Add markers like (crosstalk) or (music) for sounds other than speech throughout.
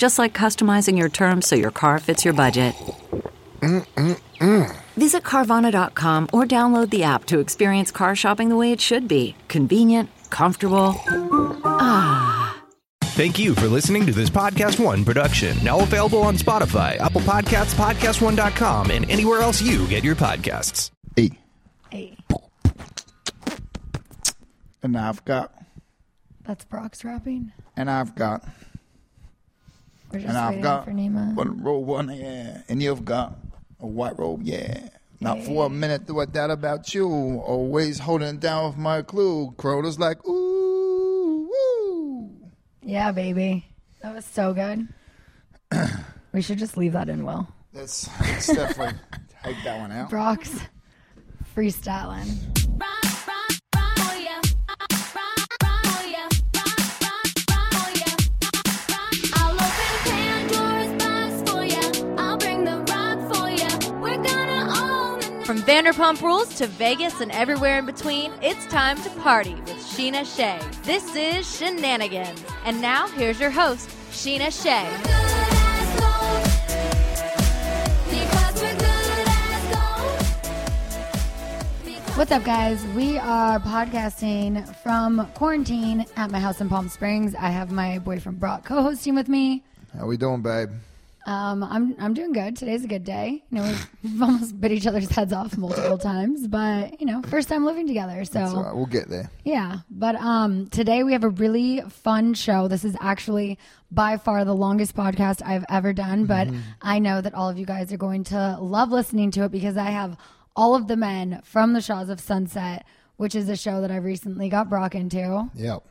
Just like customizing your terms so your car fits your budget. Mm-mm-mm. Visit Carvana.com or download the app to experience car shopping the way it should be convenient, comfortable. Ah. Thank you for listening to this Podcast One production. Now available on Spotify, Apple Podcasts, PodcastOne.com, and anywhere else you get your podcasts. Hey. Hey, And I've got, that's Brock's rapping. and I've got, We're just and I've got for Nema. one robe, one yeah, and you've got a white robe, yeah. Not for a minute do I doubt about you. Always holding down with my clue. Crota's like, ooh, woo. Yeah, baby. That was so good. (clears throat) we should just leave that in, Will. Let's, let's definitely (laughs) take that one out. Brock's freestyling. Vanderpump Rules to Vegas and everywhere in between, it's time to party with Scheana Shay. This is Shenanigans. And now, here's your host, Scheana Shay. What's up, guys? We are podcasting from quarantine at my house in Palm Springs. I have my boyfriend Brock co-hosting with me. How we doing, babe? Um, I'm I'm doing good. Today's a good day. You know, we've, (laughs) almost bit each other's heads off multiple times, but you know, first time living together. So That's all right. We'll get there. Yeah, but um, today we have a really fun show. This is actually by far the longest podcast I've ever done, but I know that all of you guys are going to love listening to it because I have all of the men from the Shahs of Sunset, which is a show that I recently got Brock into. Yep.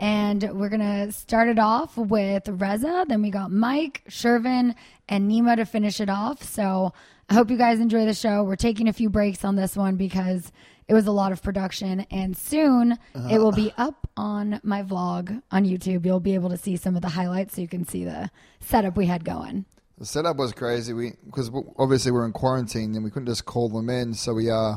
And we're going to start it off with Reza. Then we got Mike, Shervin, and Nema to finish it off. So I hope you guys enjoy the show. We're taking a few breaks on this one because it was a lot of production. And soon it will be up on my vlog on YouTube. You'll be able to see some of the highlights so you can see the setup we had going. The setup was crazy. We because obviously we're in quarantine and we couldn't just call them in, so we uh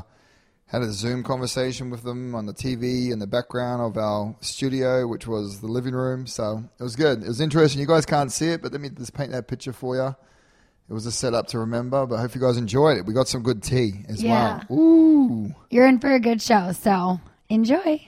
had a Zoom conversation with them on the TV in the background of our studio, which was the living room. So it was good. It was interesting. You guys can't see it, but let me just paint that picture for you. It was a setup to remember, but I hope you guys enjoyed it. We got some good tea as Yeah. well. Ooh. You're in for a good show, so enjoy.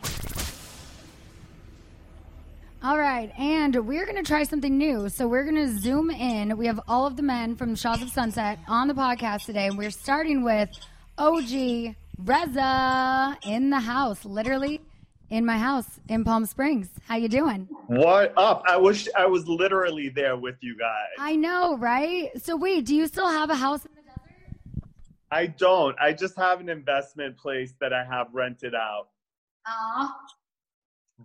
All right, and we're going to try something new. So we're going to zoom in. We have all of the men from Shahs of Sunset on the podcast today. And we're starting with OG Reza in the house, literally in my house in Palm Springs. How you doing? What up? I wish I was literally there with you guys. I know, right? So wait, do you still have a house in the desert? I don't. I just have an investment place that I have rented out. Aw.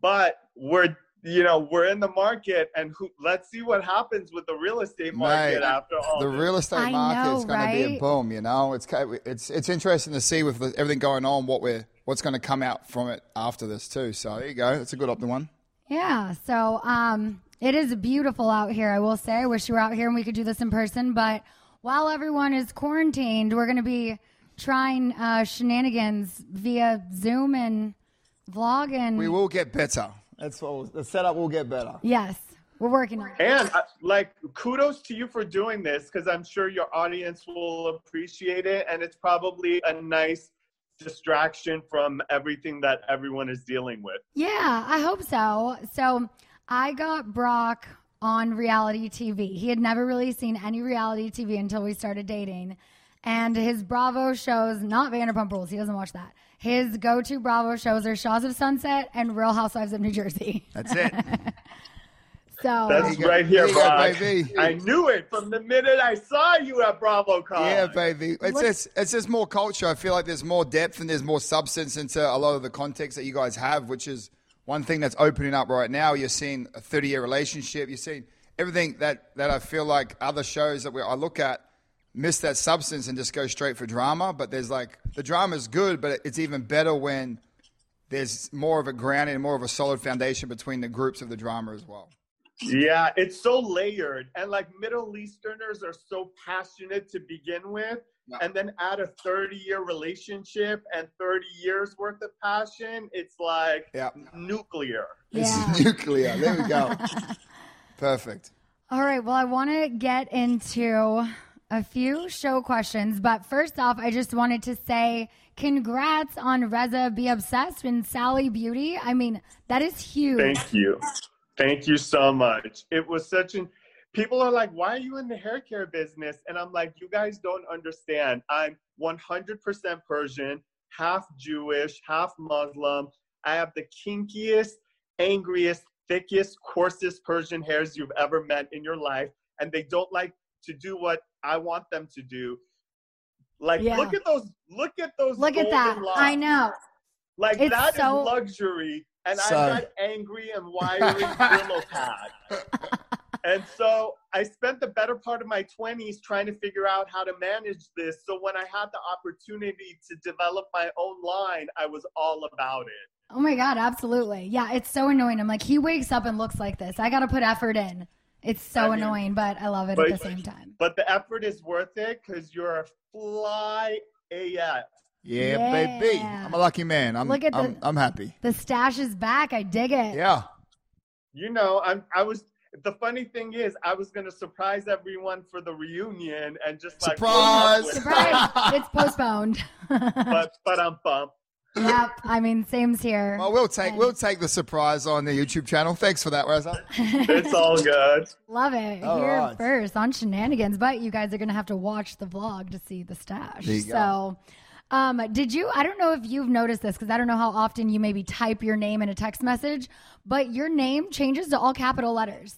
But we're you know, we're in the market and who, let's see what happens with the real estate market Mate, after all the this. real estate I market know, is going to be a boom. You know, it's it's it's interesting to see with everything going on what we're what's going to come out from it after this too. So there you go. It's a good up one. Yeah. So um, it is beautiful out here. I will say. I wish you were out here and we could do this in person. But while everyone is quarantined, we're going to be trying uh, shenanigans via Zoom and vlog and We will get better. That's what the setup will get better. yes, we're working on it. And uh, like kudos to you for doing this because I'm sure your audience will appreciate it and it's probably a nice distraction from everything that everyone is dealing with. Yeah, I hope so. So I got Brock on reality TV. He had never really seen any reality TV until we started dating. And his Bravo shows, not Vanderpump Rules, he doesn't watch that. His go to Bravo shows are Shahs of Sunset and Real Housewives of New Jersey. That's it. (laughs) So That's you go. right here, There you baby. I knew it from the minute I saw you at BravoCon. Yeah, baby. It's What- just it's just more culture. I feel like there's more depth and there's more substance into a lot of the context that you guys have, which is one thing that's opening up right now. You're seeing a 30 year relationship. You're seeing everything that that I feel like other shows that we, I look at miss that substance and just go straight for drama. But there's like the drama is good, but it's even better when there's more of a grounding and more of a solid foundation between the groups of the drama as well. Yeah, it's so layered. And like Middle Easterners are so passionate to begin with. Yeah. And then add a 30 year relationship and 30 years worth of passion. It's like Yeah. nuclear. Yeah. It's (laughs) nuclear. There we go. (laughs) Perfect. All right. Well, I want to get into a few show questions, but first off, I just wanted to say congrats on Reza Be Obsessed and Sally Beauty. I mean, that is huge. Thank you. Thank you so much. It was such an people are like, why are you in the hair care business? And I'm like, you guys don't understand. I'm 100% Persian, half Jewish, half Muslim. I have the kinkiest, angriest, thickest, coarsest Persian hairs you've ever met in your life. And they don't like to do what I want them to do. Like, Yeah. look at those, look at those. Look at that. locks. I know. Like It's that is so- luxury, and So- I got angry and (laughs) wiry Brillo pad. and so I spent the better part of my twenties trying to figure out how to manage this. So when I had the opportunity to develop my own line, I was all about it. Oh my God, absolutely. Yeah, it's so annoying. I'm like, he wakes up and looks like this. I got to put effort in. It's so I mean, annoying, but I love it but- at the same time. But the effort is worth it because you're a fly AF. Yeah, baby. I'm a lucky man. I'm Look at the- I'm, I'm happy. The stash is back. I dig it. Yeah. You know, I'm. I was. The funny thing is, I was gonna surprise everyone for the reunion and just like Surprise! Surprise. (laughs) it's postponed. (laughs) but but I'm bummed. Yep. I mean, same's here. Well, we'll take And we'll take the surprise on the YouTube channel. Thanks for that, Reza. (laughs) It's all good. Love it. All Here right. first on shenanigans, but you guys are going to have to watch the vlog to see the stash. There you so, go. um, did you? I don't know if you've noticed this because I don't know how often you maybe type your name in a text message, but your name changes to all capital letters.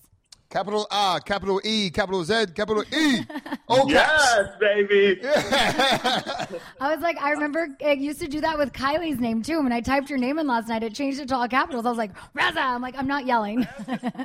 Capital R, capital E, capital Z, capital E. (laughs) All caps. Yes, baby. (laughs) I was like, I remember it used to do that with Kylie's name too. When I typed your name in last night, it changed it to all capitals. I was like, Raza. I'm like, I'm not yelling.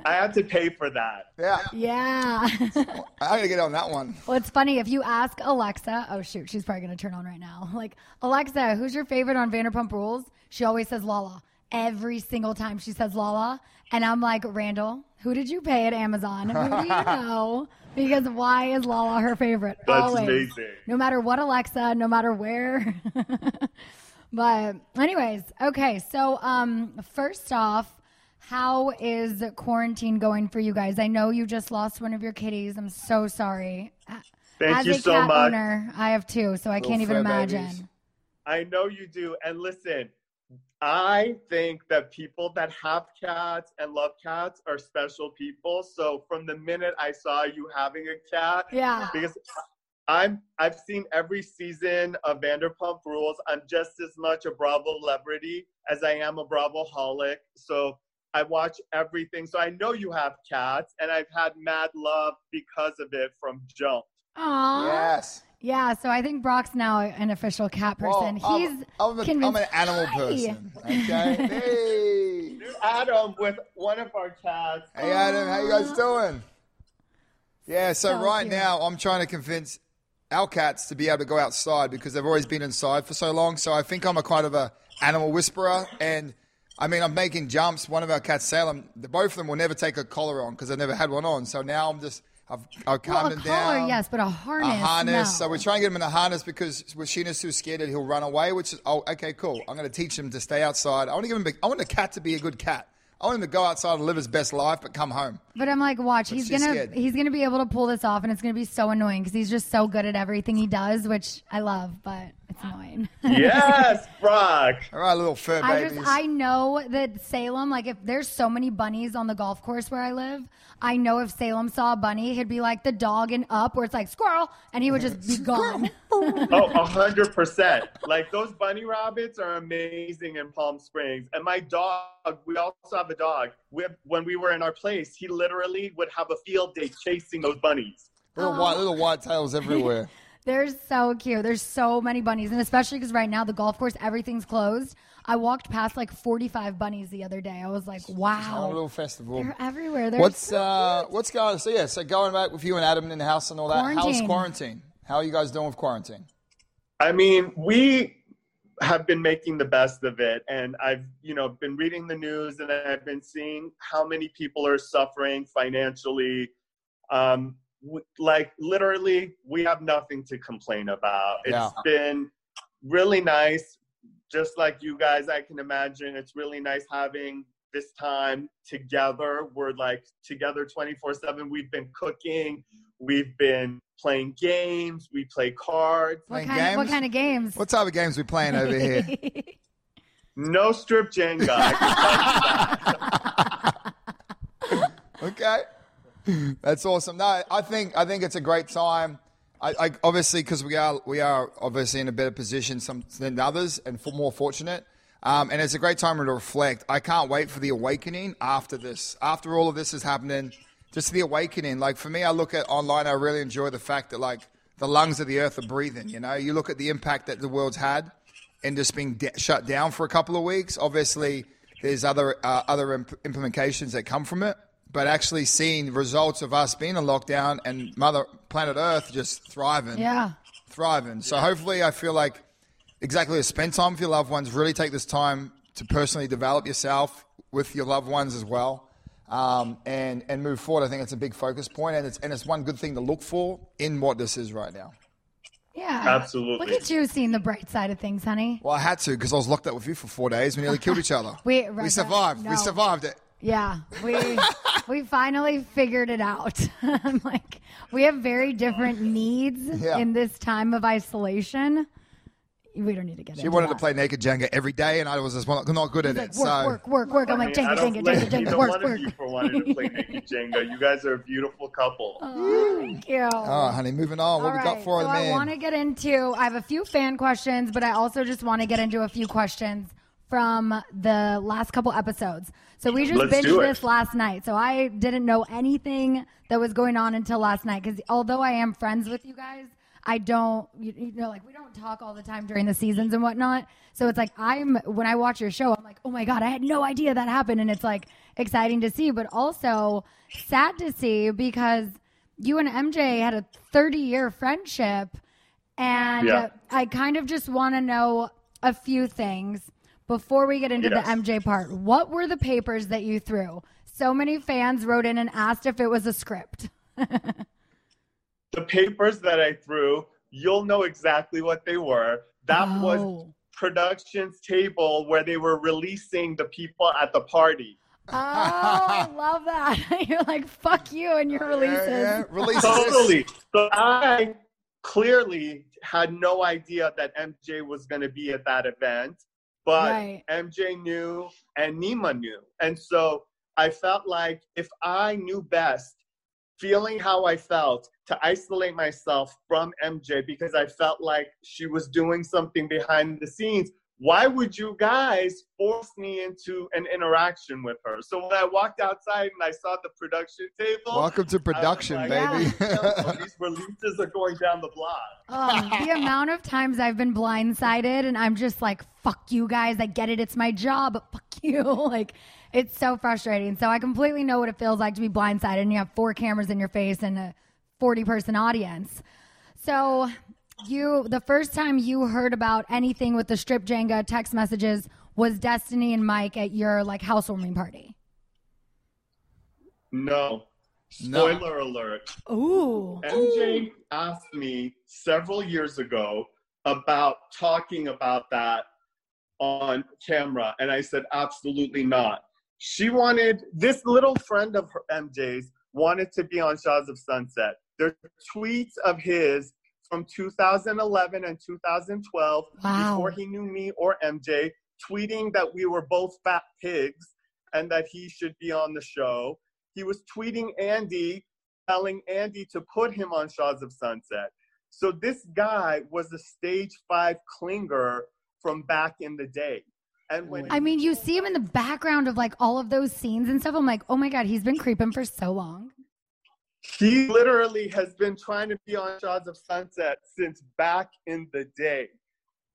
I had to pay for that. Yeah. yeah. (laughs) I gotta get on that one. Well, it's funny if you ask Alexa. Oh shoot, she's probably gonna turn on right now. Like Alexa, who's your favorite on Vanderpump Rules? She always says Lala. Every single time she says Lala, and I'm like, Randall, who did you pay at Amazon? Who do you (laughs) know? Because why is Lala her favorite? That's always. amazing. No matter what Alexa, no matter where. (laughs) but anyways, okay. So um, first off. How is quarantine going for you guys? I know you just lost one of your kitties. I'm so sorry. Thank As you a so cat much. owner, I have two, so I Little can't even imagine. babies. I know you do. And listen, I think that people that have cats and love cats are special people. So from the minute I saw you having a cat, Yeah. because I'm I've seen every season of Vanderpump Rules. I'm just as much a Bravo celebrity as I am a Bravo holic. So I watch everything. So I know you have cats, and I've had mad love because of it from jump. Aww. Yes. Yeah, so I think Brock's now an official cat Well, person. I'm- He's I'm, a, I'm an animal Hi. person. Okay. (laughs) Hey. Adam with one of our cats. Hey Adam, how you guys doing? Yeah, so, So right cute. now I'm trying to convince our cats to be able to go outside because they've always been inside for so long. So I think I'm a kind of a animal whisperer, and I mean I'm making jumps. One of our cats, Salem, the, both of them will never take a collar on because they've never had one on. So now I'm just I've, I've well, calmed a them collar, down. yes, but a harness. A harness. no. So we're trying to get him in a harness because Scheana's too scared that he'll run away. Which is oh, okay, cool. I'm going to teach him to stay outside. I want to give him. a- I want the cat to be a good cat. I want him to go outside and live his best life, but come home. But I'm like, watch, he's gonna scared. he's gonna be able to pull this off, and it's gonna be so annoying because he's just so good at everything he does, which I love, but it's annoying. yes, (laughs) Brock. All right, little fur I babies. just I know that Salem, like if there's so many bunnies on the golf course where I live, I know if Salem saw a bunny, he'd be like the dog in Up, where it's like squirrel, and he would just be gone. (laughs) Oh, a hundred percent. Like those bunny rabbits are amazing in Palm Springs. And my dog, we also have a dog. We have, when we were in our place, he literally would have a field day chasing those bunnies. little white, little white tails everywhere. (laughs) They're so cute. There's so many bunnies, and especially because right now the golf course everything's closed. I walked past like 45 bunnies the other day. I was like, Oh, a wow, little festival. they're everywhere. They're What's so uh, cute. what's going? So yeah, so going back with you and Adam in the house and all that. How's Quarantine. quarantine? How are you guys doing with quarantine? I mean, we have been making the best of it. And I've, you know, been reading the news and I've been seeing how many people are suffering financially. Um, w- like literally, we have nothing to complain about. It's Yeah. been really nice. Just like you guys, I can imagine it's really nice having this time together. We're like together 24 7. We've been cooking, we've been playing games, we play cards. What kind, of, what games? kind of games? What type of games we playing over here? (laughs) No strip Jenga. I can tell you that. (laughs) okay, (laughs) that's awesome. No, I think I think it's a great time. I, I obviously because we are we are obviously in a better position some than others and for more fortunate. Um, and it's a great time to reflect. I can't wait for the awakening after this. After all of this is happening, just the awakening. Like for me, I look at online. I really enjoy the fact that like the lungs of the earth are breathing. You know, you look at the impact that the world's had and just being de- shut down for a couple of weeks. Obviously, there's other uh, other imp- implications that come from it, but actually seeing results of us being in lockdown and Mother Planet Earth just thriving, yeah. thriving. So hopefully, I feel like exactly to spend time with your loved ones. Really take this time to personally develop yourself with your loved ones as well. Um, and and move forward. I think it's a big focus point, and it's and it's one good thing to look for in what this is right now. Yeah. Absolutely. Look at you seeing the bright side of things, honey. Well, I had to because I was locked up with you for four days. We nearly killed each other. (laughs) We- we survived. We survived it. Yeah, we (laughs) we finally figured it out. (laughs) I'm like, we have very different needs Yeah. in this time of isolation. We don't need to get it. She into wanted to play naked Jenga every day, and I was just not not good at Like, it. work, so work, work, work. I'm I like, mean, Jenga, Jenga, Jenga, Jenga, either work, one work. of you for wanting to play naked (laughs) Jenga. You guys are a beautiful couple. Oh, thank you. All right, honey, moving on. What All we got right, for so the I want to get into. I have a few fan questions, but I also just want to get into a few questions from the last couple episodes. So we just Let's binged this last night. So I didn't know anything that was going on until last night. Because although I am friends with you guys, I don't. You, you know, like we don't talk all the time during the seasons and whatnot. So it's like I'm when I watch your show, I'm like, oh my god, I had no idea that happened, and it's like exciting to see, but also sad to see because you and MJ had a 30 year friendship. And Yeah. I kind of just want to know a few things before we get into Yes. the MJ part. What were the papers that you threw? So many fans wrote in and asked if it was a script. (laughs) The papers that I threw, you'll know exactly what they were. That was Oh. production's table where they were releasing the people at the party. Oh, I (laughs) love that. (laughs) You're like, fuck you and your releases. Yeah, yeah. Releases. Totally. So I clearly had no idea that MJ was going to be at that event, but Right. MJ knew and Nema knew. And so I felt like if I knew best, feeling how I felt, to isolate myself from MJ because I felt like she was doing something behind the scenes. Why would you guys force me into an interaction with her? So when I walked outside and I saw the production table, Welcome to production, like, baby. "Oh, (laughs) these releases are going down the block. Um, the amount of times I've been blindsided and I'm just like, fuck you guys. I get it. It's my job. But fuck you. (laughs) like, it's so frustrating. So I completely know what it feels like to be blindsided and you have four cameras in your face and a 40 person audience. So, you, the first time you heard about anything with the strip Jenga text messages was Destiny and Mike at your like housewarming party. No. No. Spoiler alert. Ooh. MJ asked me several years ago about talking about that on camera, and I said, absolutely not. She wanted, this little friend of her, MJ's wanted to be on Shahs of Sunset. There's tweets of his from 2011 and 2012 Wow. before he knew me or MJ, tweeting that we were both fat pigs and that he should be on the show. He was tweeting Andy, telling Andy to put him on Shahs of Sunset. So this guy was a stage five clinger from back in the day. And when I mean, you see him in the background of like all of those scenes and stuff. I'm like, oh my God, he's been creeping for so long. He literally has been trying to be on Shahs of Sunset since back in the day.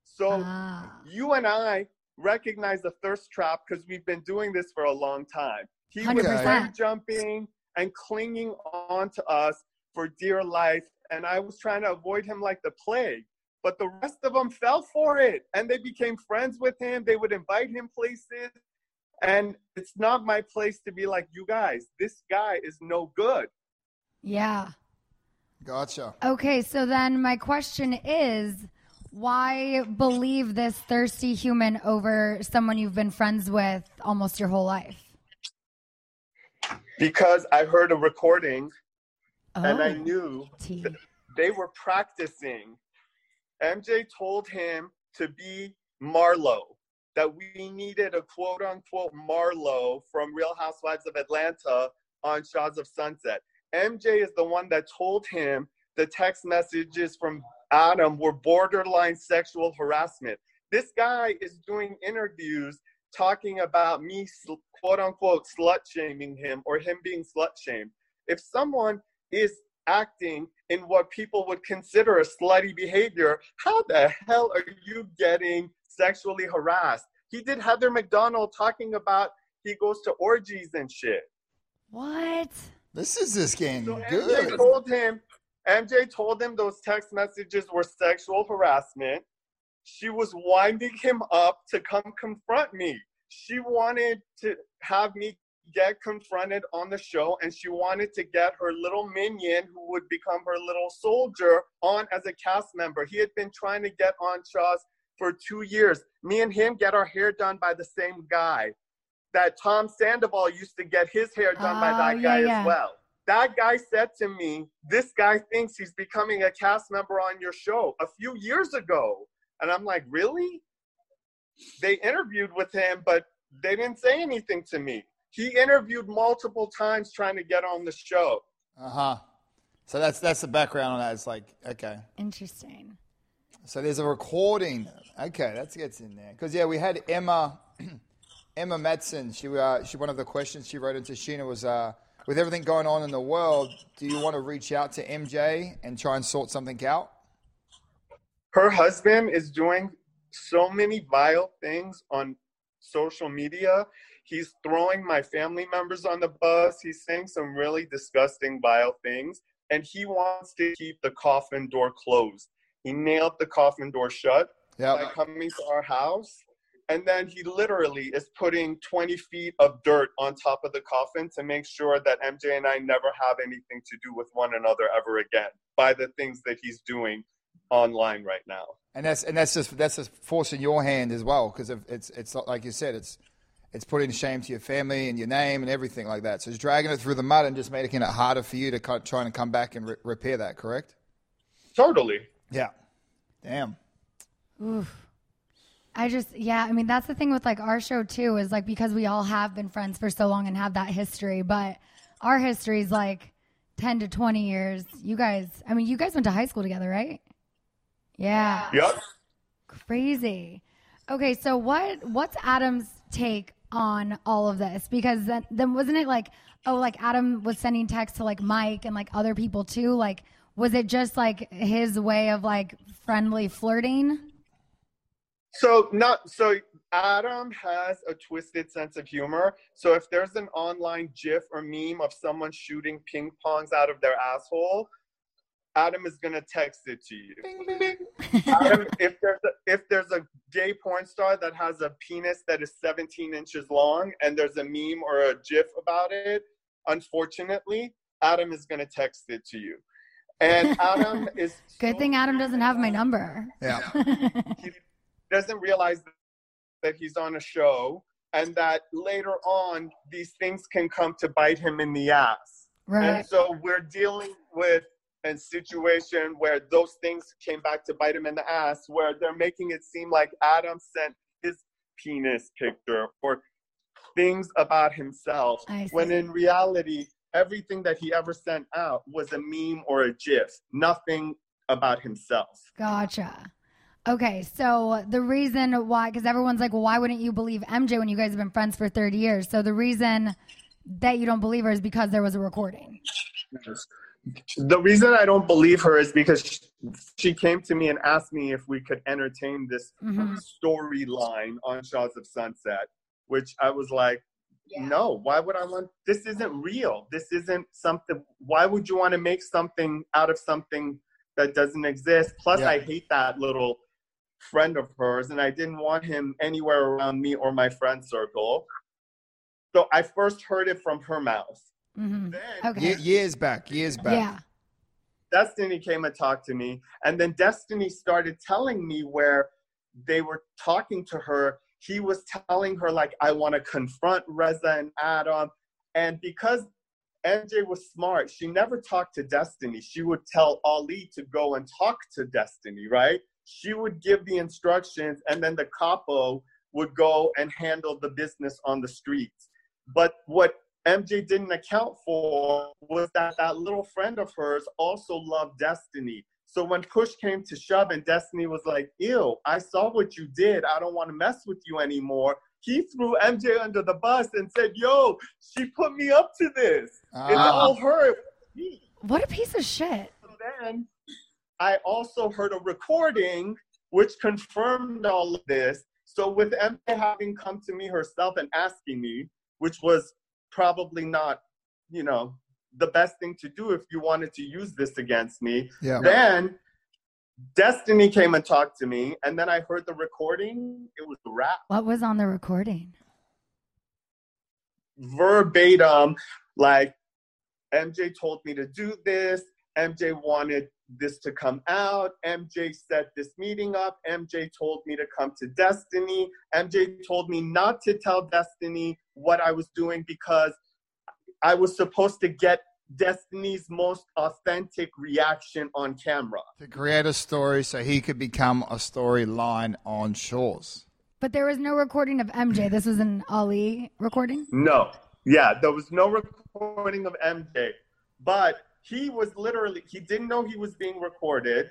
So Ah. you and I recognize the thirst trap because we've been doing this for a long time. He was 100%. friend jumping and clinging on to us for dear life, and I was trying to avoid him like the plague. But the rest of them fell for it, and they became friends with him. They would invite him places, and it's not my place to be like, you guys, this guy is no good. Yeah. Gotcha. Okay, so then my question is why believe this thirsty human over someone you've been friends with almost your whole life? Because I heard a recording and I Oh, knew they were practicing. MJ told him to be Marlo, that we needed a quote unquote Marlo from Real Housewives of Atlanta on Shahs of Sunset. MJ is the one that told him the text messages from Adam were borderline sexual harassment. This guy is doing interviews talking about me, quote unquote, slut shaming him or him being slut shamed. If someone is acting in what people would consider a slutty behavior, how the hell are you getting sexually harassed? He did Heather McDonald talking about he goes to orgies and shit. What? This is this game So MJ told him, MJ told him those text messages were sexual harassment. She was winding him up to come confront me. She wanted to have me get confronted on the show, and she wanted to get her little minion, who would become her little soldier, on as a cast member. He had been trying to get on Shahs for two years. Me and him get our hair done by the same guy. That Tom Sandoval used to get his hair done by Oh, that yeah, guy yeah. as well. That guy said to me, This guy thinks he's becoming a cast member on your show a few years ago. And I'm like, Really? They interviewed with him, but they didn't say anything to me. He interviewed multiple times trying to get on the show. Uh huh. So that's that's the background on that. It's like okay. Interesting. So there's a recording. Okay, that gets in there. Because yeah, we had Emma, (clears throat) Emma Madsen. She uh, she one of the questions she wrote into Scheana was uh, with everything going on in the world, do you want to reach out to MJ and try and sort something out? Her husband is doing so many vile things on social media. He's throwing my family members on the bus. He's saying some really disgusting, vile things. And he wants to keep the coffin door closed. He nailed the coffin door shut by Yeah. coming to our house. And then he literally is putting 20 feet of dirt on top of the coffin to make sure that MJ and I never have anything to do with one another ever again by the things that he's doing online right now. And that's and that's just that's just forcing your hand as well because it's it's like you said it's it's putting shame to your family and your name and everything like that. So it's dragging it through the mud and just making it harder for you to co- try and come back and re- repair that. Correct? Totally. Yeah. Damn. I just, yeah, I mean, that's the thing with like our show too, is like because we all have been friends for so long and have that history, but our history is like 10 to 20 years. You guys, I mean, you guys went to high school together, right? Yeah. Yep. Crazy. Okay, so what what's Adam's take on all of this? Because then, then wasn't it like, oh, like Adam was sending texts to like Mike and like other people too? Like, was it just like his way of like friendly flirting? So not so Adam has a twisted sense of humor. So if there's an online GIF or meme of someone shooting ping pongs out of their asshole, Adam is gonna text it to you. Adam, (laughs) if there's a, if there's a gay porn star that has a penis that is 17 inches long and there's a meme or a GIF about it, unfortunately, Adam is gonna text it to you. And (laughs) Adam is Good so thing Adam doesn't have my number. Yeah. (laughs) he doesn't realize that he's on a show and that later on these things can come to bite him in the ass. Right. And so we're dealing with a situation where those things came back to bite him in the ass, where they're making it seem like Adam sent his penis picture or things about himself, when in reality, everything that he ever sent out was a meme or a GIF, nothing about himself. Gotcha. Okay, so the reason why, because everyone's like, well, why wouldn't you believe MJ when you guys have been friends for 30 years? So the reason that you don't believe her is because there was a recording. The reason I don't believe her is because she came to me and asked me if we could entertain this Mhm. storyline on Shahs of Sunset, which I was like, no, why would I want this isn't real. This isn't something why would you want to make something out of something that doesn't exist? Plus Yeah. I hate that little friend of hers and I didn't want him anywhere around me or my friend circle. So I first heard it from her mouth. hmm Then Okay. Ye- years back, years back. Yeah. Destiny came and talked to me, and then Destiny started telling me where they were talking to her. He was telling her like, "I want to confront Reza and Adam," and because MJ was smart, she never talked to Destiny. She would tell Ali to go and talk to Destiny, right? She would give the instructions, and then the capo would go and handle the business on the streets. But what MJ didn't account for was that that little friend of hers also loved Destiny. So when push came to shove and Destiny was like, ew, I saw what you did. I don't want to mess with you anymore. He threw MJ under the bus and said, yo, she put me up to this. It's Ah. all her. What a piece of shit. So then I also heard a recording which confirmed all of this. So with MJ having come to me herself and asking me, which was probably not, you know, the best thing to do if you wanted to use this against me. Yeah. Then Destiny came and talked to me, and then I heard the recording. It was a rap. What was on the recording? verbatim like MJ told me to do this. MJ wanted this to come out. MJ set this meeting up. MJ told me to come to Destiny. MJ told me not to tell Destiny what I was doing because I was supposed to get Destiny's most authentic reaction on camera. To create a story so he could become a storyline on Shahs. But there was no recording of MJ. This was an Ali recording. No. Yeah, there was no recording of MJ. But he was literally he didn't know he was being recorded.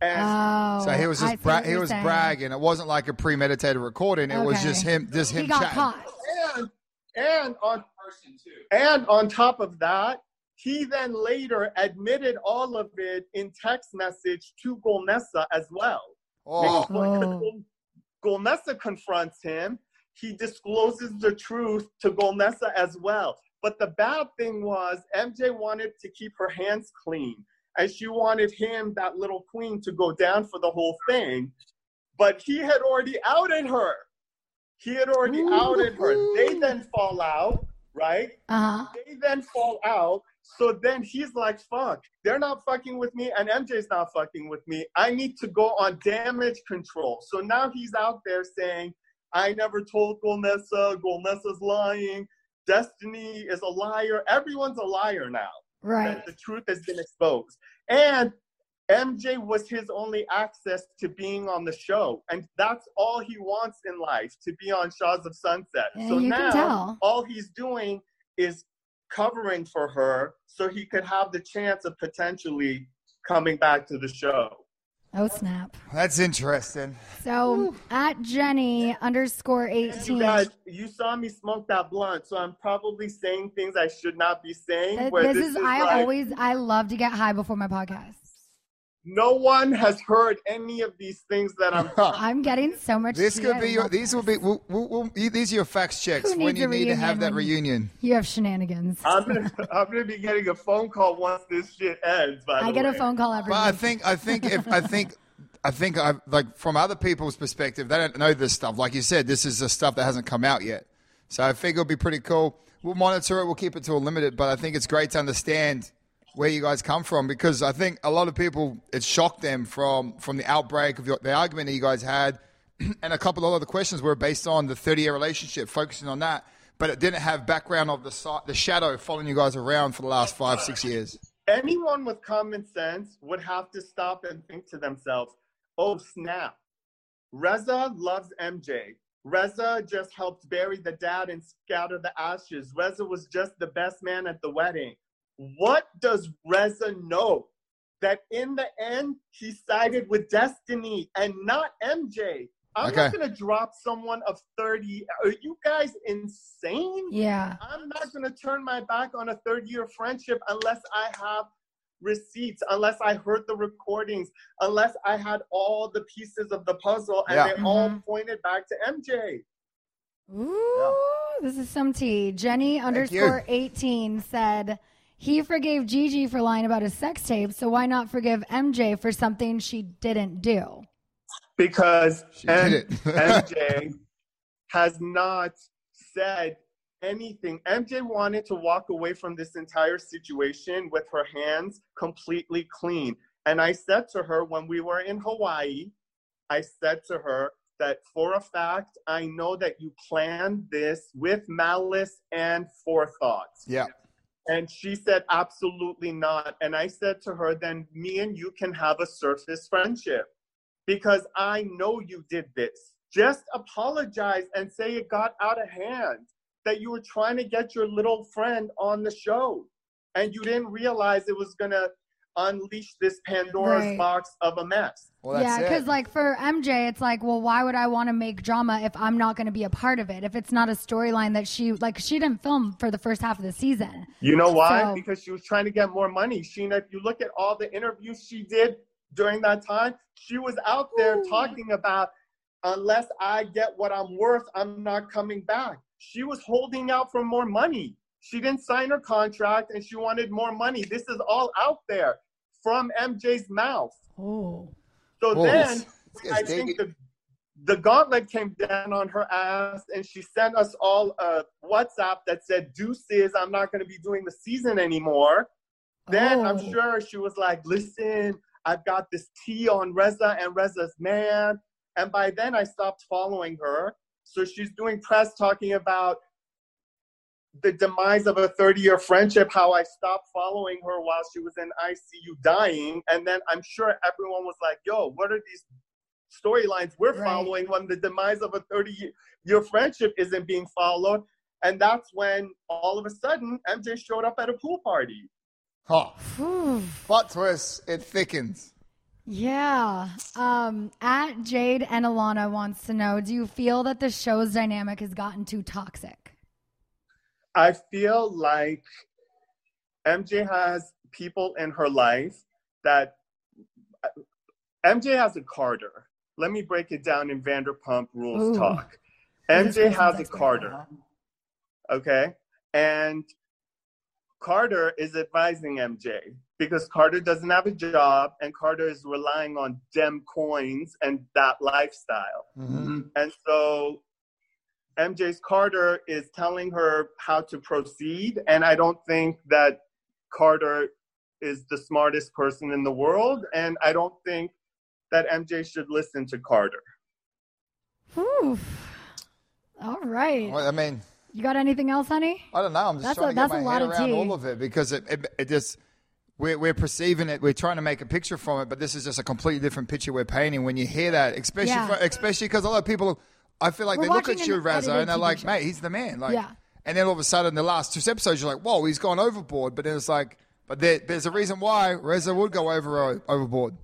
And Oh, So he was just bra- he was saying. bragging. It wasn't like a premeditated recording. It was just him, just him He got chatting. caught. and and on person too. and on top of that, he then later admitted all of it in text message to Golnesa as well. Oh, Oh. Golnesa confronts him. He discloses the truth to Golnesa as well. But the bad thing was MJ wanted to keep her hands clean. And she wanted him, that little queen, to go down for the whole thing. But he had already outed her. He had already outed her. They then fall out, right? Uh huh. They then fall out. So then he's like, fuck, they're not fucking with me, and MJ's not fucking with me. I need to go on damage control. So now he's out there saying, I never told Golnesa, Golnesa's lying, Destiny is a liar. Everyone's a liar now. Right. The truth has been exposed. And MJ was his only access to being on the show. And that's all he wants in life to be on Shahs of Sunset. Yeah, so now all he's doing is covering for her so he could have the chance of potentially coming back to the show. Oh snap. that's interesting. So at Jenny underscore And you eighteen. guys, you saw me smoke that blunt, so I'm probably saying things I should not be saying. Th- where This is I like- always I love to get high before my podcast. No one has heard any of these things that I'm. (laughs) I'm getting so much. This could be your. These will be. We'll, we'll, we'll, these are your facts checks when you need to have that reunion. You have shenanigans. I'm gonna, I'm gonna be getting a phone call once this shit ends. By I the get a phone call every But I think. I think if I think. I think I like from other people's perspective, they don't know this stuff. Like you said, this is the stuff that hasn't come out yet. So I think it'll be pretty cool. We'll monitor it. We'll keep it to a limited, but I think it's great to understand where you guys come from because I think a lot of people it shocked them from from the outbreak of your, the argument that you guys had, (clears throat) and a couple of other questions were based on the 30 year relationship, focusing on that, but it didn't have background of the the shadow following you guys around for the last five six years. anyone with common sense would have to stop and think to themselves, oh, snap. Reza loves MJ. Reza just helped bury the dad and scatter the ashes. Reza was just the best man at the wedding. What does Reza know? That in the end, he sided with Destiny and not MJ. I'm Okay. not going to drop someone of 30. Are you guys insane? Yeah. I'm not going to turn my back on a third year friendship unless I have receipts, unless I heard the recordings, unless I had all the pieces of the puzzle and Yeah. they all Mhm. pointed back to MJ. Ooh, this is some tea. Jenny underscore 18 said he forgave Gigi for lying about his sex tape, so why not forgive MJ for something she didn't do? Because She M- did. MJ (laughs) has not said anything. MJ wanted to walk away from this entire situation with her hands completely clean. And I said to her when we were in Hawaii, I said to her that for a fact, I know that you planned this with malice and forethought. yeah. And she said, absolutely not. And I said to her, then me and you can have a surface friendship because I know you did this. Just apologize and say it got out of hand, that you were trying to get your little friend on the show and you didn't realize it was going to unleash this Pandora's Right. box of a mess. Well, yeah, because like for MJ, it's like, well, why would I want to make drama if I'm not going to be a part of it? If it's not a storyline that she like, she didn't film for the first half of the season. You know why? So- because she was trying to get more money. Scheana, if you look at all the interviews she did during that time, she was out there Ooh. talking about unless I get what I'm worth, I'm not coming back. She was holding out for more money. She didn't sign her contract and she wanted more money. This is all out there from MJ's mouth. Oh, So Oh, then this- this I think the, the gauntlet came down on her ass and she sent us all a WhatsApp that said, Deuces, I'm not going to be doing the season anymore. Then I'm Oh. sure she was like, listen, I've got this tea on Reza and Reza's man. And by then I stopped following her. So she's doing press talking about the demise of a 30 year friendship, how I stopped following her while she was in ICU dying. And then I'm sure everyone was like, yo, what are these storylines we're Right. following when the demise of a 30 year your friendship isn't being followed? And that's when all of a sudden MJ showed up at a pool party. Oh, Phew. plot twist. It thickens. Yeah. Um, at Jade and Alana wants to know Do you feel that the show's dynamic has gotten too toxic? I feel like MJ has people in her life that uh, MJ has a Carter. Let me break it down in Vanderpump Rules Ooh. talk. MJ has a. Carter, okay? And Carter is advising MJ because Carter doesn't have a job and Carter is relying on dem coins and that lifestyle. And so MJ's Carter is telling her how to proceed. And I don't think that Carter is the smartest person in the world. And I don't think that MJ should listen to Carter. Whew. All right. Well, I mean, You got anything else, honey? I don't know. I'm just That's trying a- to get my lot head of around tea. all of it because it, it, it just we're, we're perceiving it. We're trying to make a picture from it, but this is just a completely different picture we're painting. When you hear that, especially Yeah. for, especially because a lot of people, I feel like We're they look at you, an Reza, and they're like, show. "Mate, he's the man." Like, Yeah. and then all of a sudden, the last two episodes, you're like, "Whoa, he's gone overboard." But then it's like, but there, there's a reason why Reza would go over uh, overboard.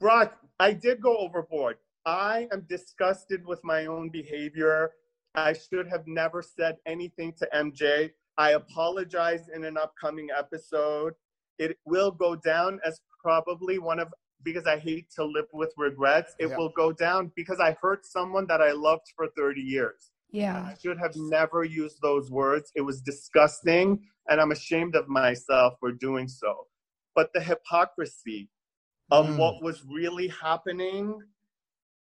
Brock, I did go overboard. I am disgusted with my own behavior. I should have never said anything to MJ. I apologize in an upcoming episode. It will go down as probably one of because I hate to live with regrets. It Yeah. will go down because I hurt someone that I loved for 30 years. Yeah. I should have never used those words. It was disgusting, and I'm ashamed of myself for doing so. But the hypocrisy of Mm. what was really happening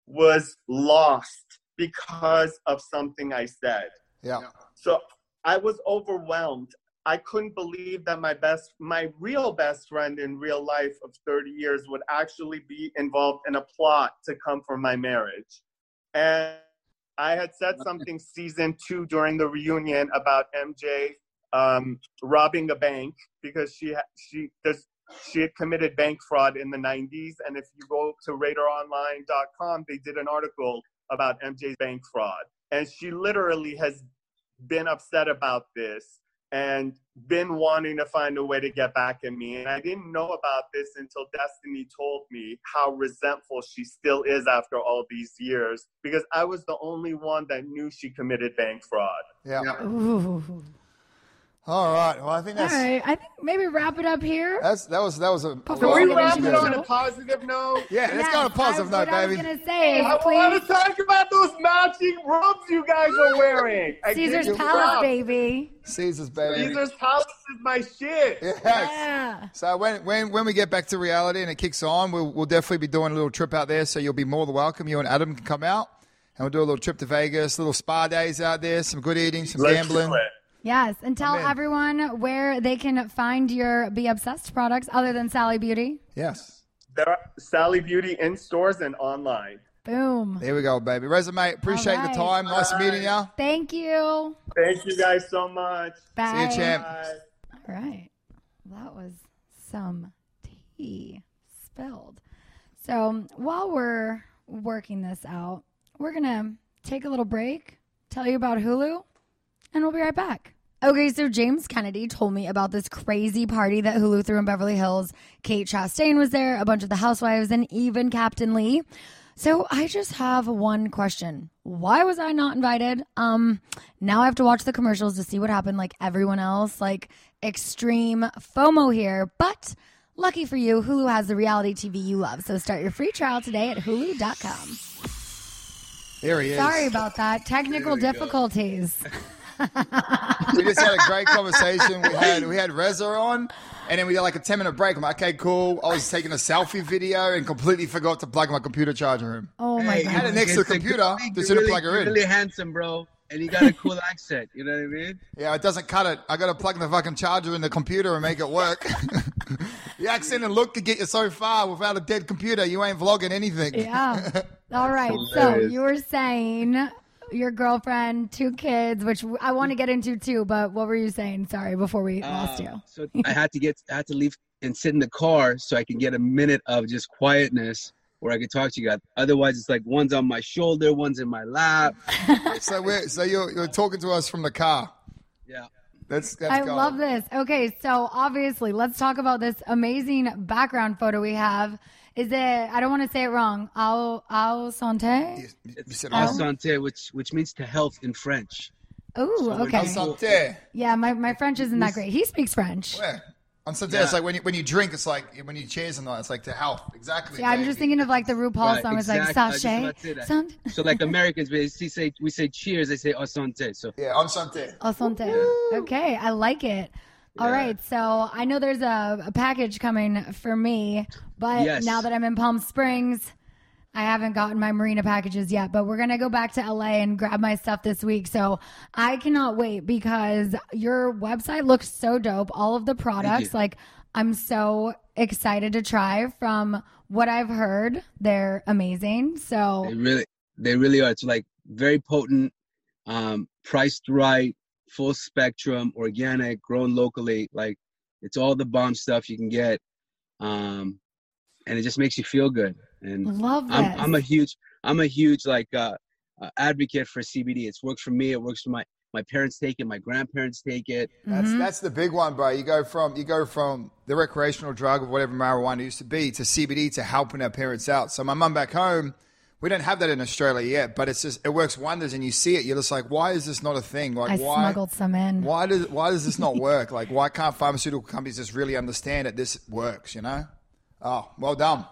was lost because of something I said. Yeah, So I was overwhelmed. I couldn't believe that my best, my real best friend in real life of 30 years would actually be involved in a plot to come for my marriage. And I had said something season two during the reunion about MJ um, robbing a bank because she she does she had committed bank fraud in the 90s. And if you go to RadarOnline.com, they did an article about MJ's bank fraud, and she literally has been upset about this and been wanting to find a way to get back at me. And I didn't know about this until Destiny told me how resentful she still is after all these years because I was the only one that knew she committed bank fraud. Yeah. Ooh. All right. Well, I think that's All right. I think maybe wrap it up here. that's that was that was a. a Can Can we wrap it good- on a positive note? Yeah, let's Yes, go on a positive note, what baby. I was gonna say. I Please, want to talk about those matching robes you guys are wearing. Caesar's Palace, props. baby. Caesar's baby. Caesar's Palace is my shit. Yes. Yeah. So when, when when we get back to reality and it kicks on, we'll we'll definitely be doing a little trip out there. So you'll be more than welcome. You and Adam can come out, and we'll do a little trip to Vegas, little spa days out there, some good eating, some Let's gambling. do it. Yes, and tell in. everyone where they can find your Be Obsessed products other than Sally Beauty. Yes. There are Sally Beauty in stores and online. Boom. There we go, baby. Resume. Appreciate All the right. time. Nice meeting you. Thank you. Thank you guys so much. Bye. See you, champ. Bye. All right. That was some tea spilled. So while we're working this out, we're going to take a little break, tell you about Hulu, and we'll be right back. Okay, so James Kennedy told me about this crazy party that Hulu threw in Beverly Hills. Kate Chastain was there, a bunch of the housewives, and even Captain Lee. So I just have one question. Why was I not invited? Um now I have to watch the commercials to see what happened like everyone else, like extreme FOMO here, but lucky for you, Hulu has the reality TV you love. So start your free trial today at hulu.com. There he is. Sorry about that. Technical difficulties. (laughs) we just had a great conversation. We had we had Reza on, and then we had like a ten minute break. I'm like, okay, cool. I was taking a selfie video and completely forgot to plug my computer charger in. Oh my I had god. it next to the computer. good- Just you're didn't really, plug her in. really handsome, bro. And you got a cool accent. You know what I mean? Yeah, it doesn't cut it. I got to plug the fucking charger in the computer and make it work. (laughs) the accent and look could get you so far without a dead computer. You ain't vlogging anything. Yeah. (laughs) All right. So you were saying your girlfriend, two kids, which I want to get into too, but what were you saying? Sorry, before we lost you. Uh, So I had to get, I had to leave and sit in the car so I can get a minute of just quietness where I could talk to you guys. Otherwise, it's like one's on my shoulder, one's in my lap. (laughs) So we're so you're you're talking to us from the car. Yeah. That's that's I gold. love this. Okay, so obviously, let's talk about this amazing background photo we have. Is it? I don't want to say it wrong. Au au santé. You- you said Oh. al- Santé, which which means to health in French. Oh, So okay. al santé. Yeah, my, my French isn't that great. He speaks French. Where? On santé, Yeah. it's like when you when you drink, it's like when you cheers and all. It's like to health. Exactly. Yeah, I'm just thinking of like the RuPaul Right, song. It's exactly. I like was just sachet. about to say that. Sant- So like Americans, we say we say cheers, they say au santé. So Yeah, au santé. Au santé. Okay, I like it. All Yeah. right, so I know there's a, a package coming for me, but Yes. now that I'm in Palm Springs, I haven't gotten my marina packages yet. But we're gonna go back to LA and grab my stuff this week. So I cannot wait because your website looks so dope. All of the products, like I'm so excited to try. From what I've heard, they're amazing. So They really, they really are. It's like very potent, um, priced right, full spectrum, organic, grown locally. Like it's all the bomb stuff you can get, um, and it just makes you feel good. And love this. I'm, I'm a huge, I'm a huge like uh, uh, advocate for CBD. It's worked for me. It works for my my parents take it. My grandparents take it. That's Mm-hmm. that's the big one, bro. You go from you go from the recreational drug of whatever marijuana used to be to CBD to helping our parents out. So my mum back home, we don't have that in Australia yet, but it's just it works wonders, and you see it. You're just like, why is this not a thing? Like, I why? smuggled some in. Why does why does this not (laughs) work? Like, why can't pharmaceutical companies just really understand that this works? You know? Oh, well done.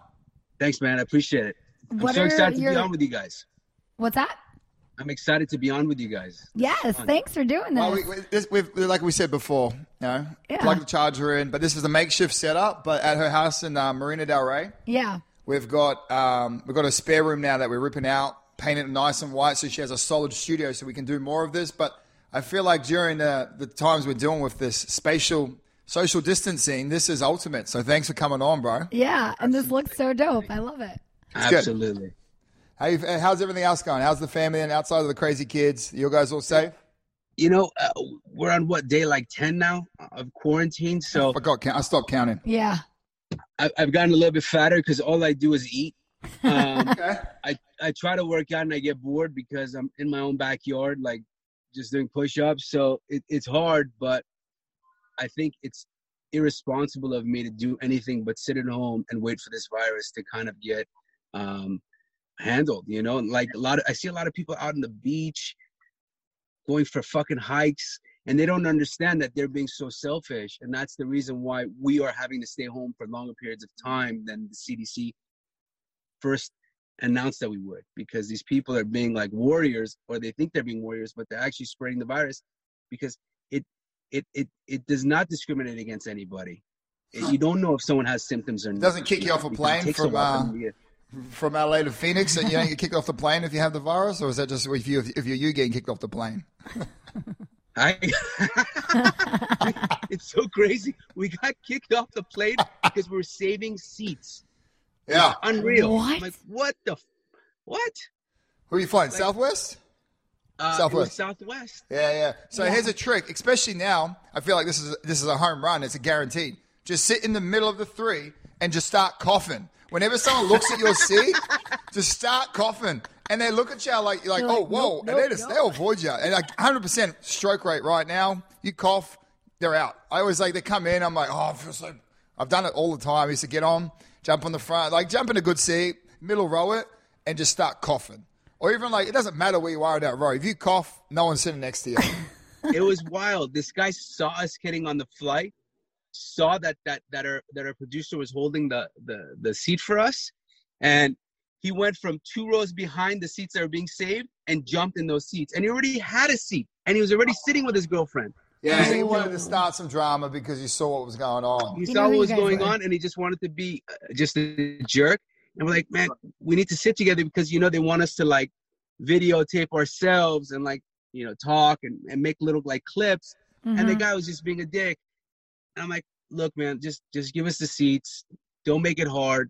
Thanks, man. I appreciate it. What I'm so are excited to be on with you guys. What's that? I'm excited to be on with you guys. Yes, thanks for doing this. Well, we, we, this, we've, like we said before, you know, Yeah. plug the charger in. But this is a makeshift setup. But at her house in uh, Marina Del Rey, yeah. We've got um, we've got a spare room now that we're ripping out, painting it nice and white, so she has a solid studio, so we can do more of this. But I feel like during the the times we're dealing with this spatial social distancing, this is ultimate. So thanks for coming on, bro. Yeah, and this looks so dope. I love it. good. Absolutely. How you, how's everything else going? How's the family and outside of the crazy kids? You guys all safe? you know, uh, we're on what day like ten now of quarantine. So I got. I stopped counting. Yeah. I, I've gotten a little bit fatter because all I do is eat. (laughs) Um, Okay. I I try to work out and I get bored because I'm in my own backyard, like just doing push-ups. So it, it's hard, but I think it's irresponsible of me to do anything but sit at home and wait for this virus to kind of get um, handled. You know, like a lot of I see a lot of people out on the beach going for fucking hikes and they don't understand that they're being so selfish and that's the reason why we are having to stay home for longer periods of time than the cdc first announced that we would because these people are being like warriors or they think they're being warriors but they're actually spreading the virus because it it it, it does not discriminate against anybody. You don't know if someone has symptoms or not. Doesn't kick you off a plane from, uh, them to get- From LA to Phoenix, and you don't get kicked off the plane if you have the virus, or is that just if you if you're you getting kicked off the plane? (laughs) I, (laughs) it's so crazy. We got kicked off the plane because we are saving seats. Yeah. Unreal. What? I'm like, what the? f- What? Who are you flying? Southwest. Uh, Southwest. Southwest. Yeah, yeah. So here's a trick, especially now. I feel like this is this is a home run. It's a guaranteed. Just sit in the middle of the three and just start coughing. Whenever someone looks at your seat, just start coughing, and they look at you like you're like, You're oh, like, whoa, nope, and nope, they just nope. they'll avoid you. And like 100 percent stroke rate right now. You cough, they're out. I always like they come in. I'm like, oh, I feel so. I've done it all the time. I used to get on, jump on the front, like jump in a good seat, middle row it, and just start coughing. Or even like it doesn't matter where you are in that row. If you cough, no one's sitting next to you. (laughs) It was wild. This guy saw us getting on the flight, saw that that that our that our producer was holding the the the seat for us, and he went from two rows behind the seats that were being saved and jumped in those seats. And he already had a seat, and he was already sitting with his girlfriend. Yeah, he wanted to start some drama because he saw what was going on. He He saw what was going were. on, and he just wanted to be uh, just a jerk. And we're like, man, we need to sit together because you know they want us to like videotape ourselves and like you know talk and, and make little like clips. And the Mhm. guy was just being a dick. And I'm like, look, man, just just give us the seats. Don't make it hard.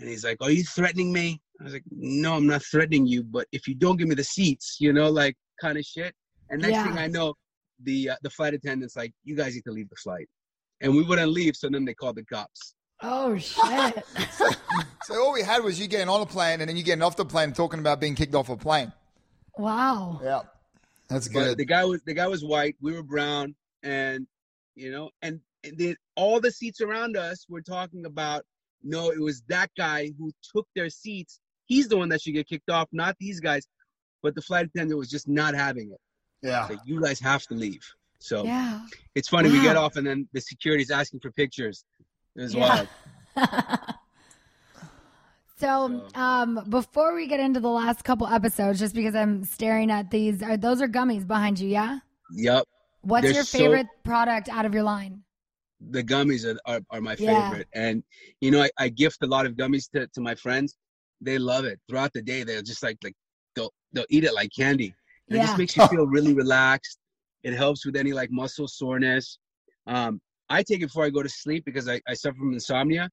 And he's like, are you threatening me? I was like, no, I'm not threatening you, but if you don't give me the seats, you know, like kind of shit. And next Yeah. thing I know, the uh, the flight attendant's like, you guys need to leave the flight. And we wouldn't leave, so then they called the cops. Oh shit. (laughs) (laughs) So all we had was you getting on a plane and then you getting off the plane talking about being kicked off a plane. wow. Yeah, that's But good. the guy was the guy was white, we were brown, and you know, and, and then all the seats around us were talking about no, it was that guy who took their seats. He's the one that should get kicked off, not these guys. But the flight attendant was just not having it. yeah, Like, you guys have to leave. So Yeah. it's funny. We get off, and then the security's asking for pictures. It was Yeah. wild. (laughs) So, um, before we get into the last couple episodes, just because I'm staring at these, are those are gummies behind you? Yeah. Yep. What's They're your so- favorite product out of your line? The gummies are, are, are my Yeah. favorite. And you know I, I gift a lot of gummies to, to my friends. They love it. Throughout the day they're just like like they'll they'll eat it like candy. And it just makes you feel (laughs) really relaxed. It helps with any like muscle soreness. Um i take it before i go to sleep because i, I suffer from insomnia.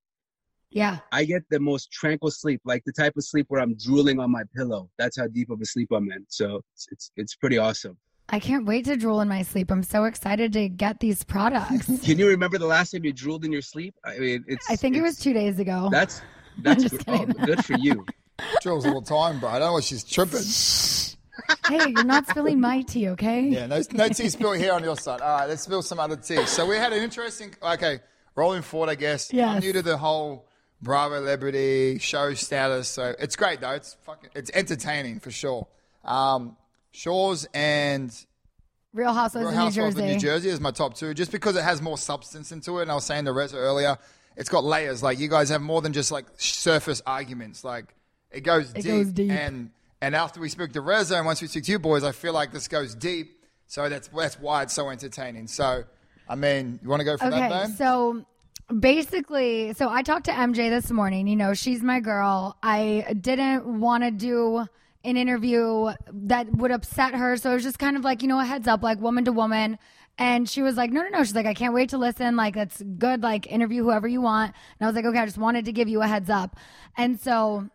Yeah. i get the most tranquil sleep like the type of sleep where i'm drooling on my pillow. That's how deep of a sleep i'm in. So it's it's, it's pretty awesome I can't wait to drool in my sleep. I'm so excited to get these products. (laughs) can you remember the last time you drooled in your sleep i mean it's I think it was two days ago. that's (laughs) that's just good, oh, good for you (laughs) drills all the time, bro. I don't know what she's tripping. hey, you're not spilling my tea, okay? Yeah, no, no tea spilled here on your side. All right, let's spill some other tea. So we had an interesting. Okay, rolling forward, I guess. Yeah. I'm new to the whole Bravo celebrity show status, so it's great though. It's fucking, it's entertaining for sure. Um, Shahs and Real Housewives Real of New Jersey. of New Jersey is my top two, just because it has more substance into it. And I was saying to Reza earlier, it's got layers. Like you guys have more than just like surface arguments. Like it goes It deep. goes deep. And and after we speak to Reza and once we speak to you boys, I feel like this goes deep. So that's that's why it's so entertaining. So I mean, you want to go for that, Okay, so basically, so I talked to MJ this morning. You know, she's my girl. I didn't want to do an interview that would upset her, so it was just kind of like you know a heads up, like woman to woman. And she was like, no, no, no. She's like, I can't wait to listen. Like, that's good. Like, interview whoever you want. And I was like, okay, I just wanted to give you a heads up. And so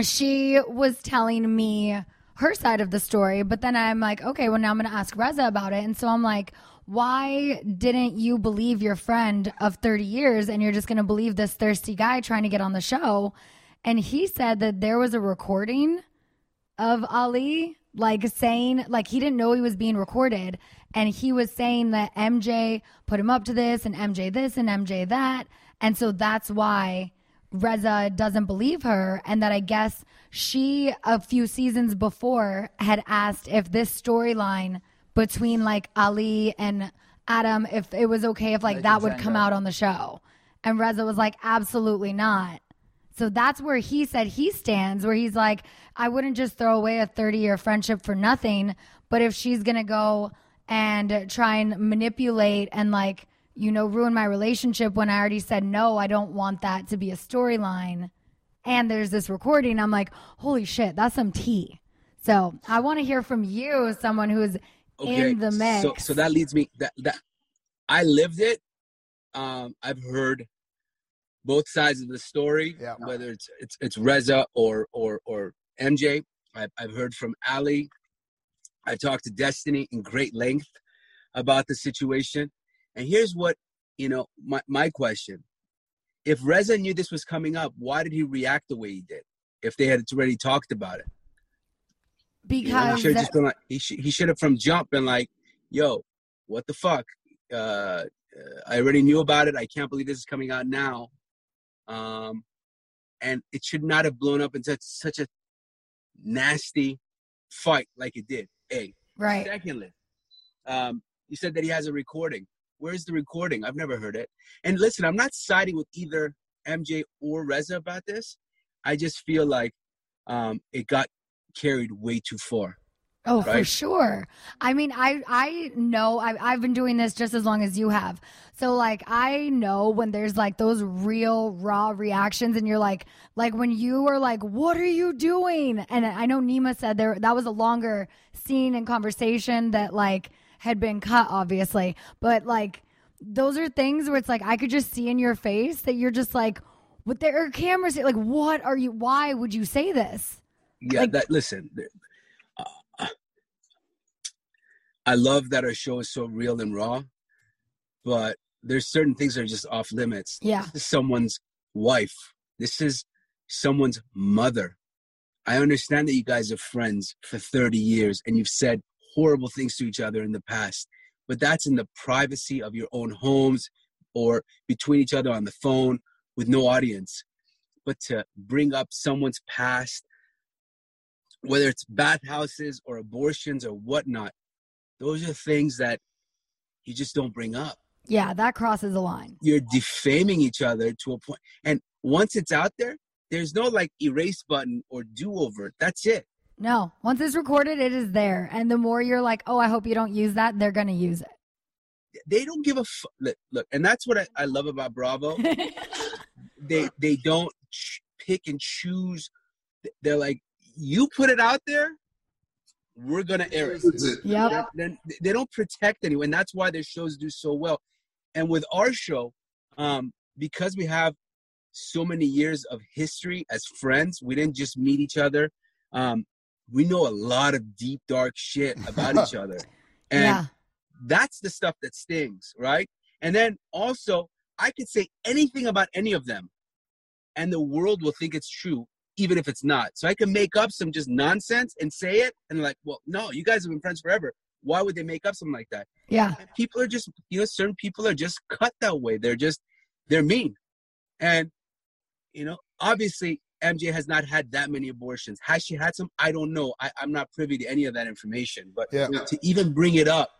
she was telling me her side of the story. But then I'm like, okay, well, now I'm going to ask Reza about it. And so I'm like, why didn't you believe your friend of 30 years and you're just going to believe this thirsty guy trying to get on the show? And he said that there was a recording of Ali, like saying, like he didn't know he was being recorded. And he was saying that MJ put him up to this and MJ this and MJ that. And so that's why Reza doesn't believe her. And that I guess she, a few seasons before, had asked if this storyline between like Ali and Adam, if it was okay if like that would come out on the show. And Reza was like, absolutely not. So that's where he said he stands, where he's like, I wouldn't just throw away a 30 year friendship for nothing. But if she's going to go and try and manipulate and like, you know, ruin my relationship when I already said no, I don't want that to be a storyline. And there's this recording, I'm like, holy shit, that's some tea. So I want to hear from you, someone who's in the mix. So, so that leads me that that I lived it. Um, I've heard both sides of the story, Yeah. whether it's it's it's Reza or or or MJ. I've I've heard from Ali. I talked to Destiney in great length about the situation. And here's what you know my my question: If Reza knew this was coming up, why did he react the way he did? If they had already talked about it. You know, he because should have been like he should he should have from jump been like, "Yo, what the fuck? Uh, uh, I already knew about it. I can't believe this is coming out now." Um, and it should not have blown up into such a nasty fight like it did. A right. secondly, um, you said that he has a recording. Where's the recording? I've never heard it. And listen, I'm not siding with either MJ or Reza about this. I just feel like um, it got carried way too far. Oh, for sure. I mean, I I know I I've been doing this just as long as you have. So like I know when there's like those real raw reactions and you're like like when you are like what are you doing? And I know Nema said there that was a longer scene and conversation that like had been cut obviously. But like those are things where it's like I could just see in your face that you're just like what there are cameras like what are you why would you say this? Yeah, Like- that listen. I love that our show is so real and raw, but there's certain things that are just off limits. Yeah. This is someone's wife. This is someone's mother. I understand that you guys are friends for 30 years and you've said horrible things to each other in the past, but that's in the privacy of your own homes or between each other on the phone with no audience. But to bring up someone's past, whether it's bathhouses or abortions or whatnot, those are things that you just don't bring up. Yeah, that crosses the line. You're defaming each other to a point. And once it's out there, there's no like erase button or do over. That's it. No, once it's recorded, it is there. And the more you're like, oh, I hope you don't use that, they're going to use it. They don't give a f- look, look, and that's what I, I love about Bravo. (laughs) they they don't ch- pick and choose. They're like, you put it out there, we're gonna air it. Yep. Then they don't protect anyone. And that's why their shows do so well. And with our show, um, because we have so many years of history as friends, we didn't just meet each other. Um, we know a lot of deep, dark shit about each (laughs) other. And yeah. that's the stuff that stings, right? And then also, I could say anything about any of them, and the world will think it's true, even if it's not. So I can make up some just nonsense and say it, and like, well, no, you guys have been friends forever. Why would they make up something like that? Yeah. And people are just, you know, certain people are just cut that way. They're just, they're mean. And, you know, obviously, MJ has not had that many abortions. Has she had some? I don't know. I, I'm not privy to any of that information. But Yeah. to even bring it up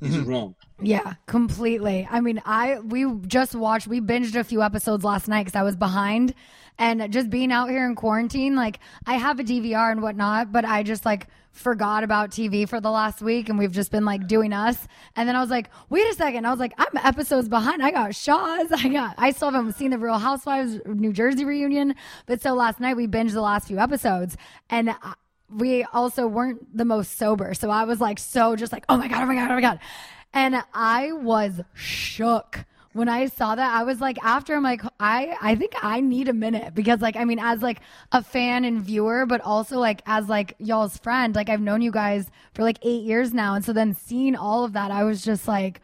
is mm-hmm. wrong. Yeah, completely. I mean, I we just watched we binged a few episodes last night because I was behind, and just being out here in quarantine, like I have a DVR and whatnot, but I just like forgot about TV for the last week, and we've just been like doing us. And then I was like, wait a second, I was like, I'm episodes behind. I got Shahs. (laughs) I got. I still haven't seen the Real Housewives New Jersey reunion, but so last night we binged the last few episodes, and. I, we also weren't the most sober. So I was like, so just like, oh my God, oh my God, oh my God. And I was shook when I saw that, I was like, after I'm like, I I think I need a minute because like I mean, as like a fan and viewer, but also like as like y'all's friend, like I've known you guys for like eight years now, and so then seeing all of that, I was just like.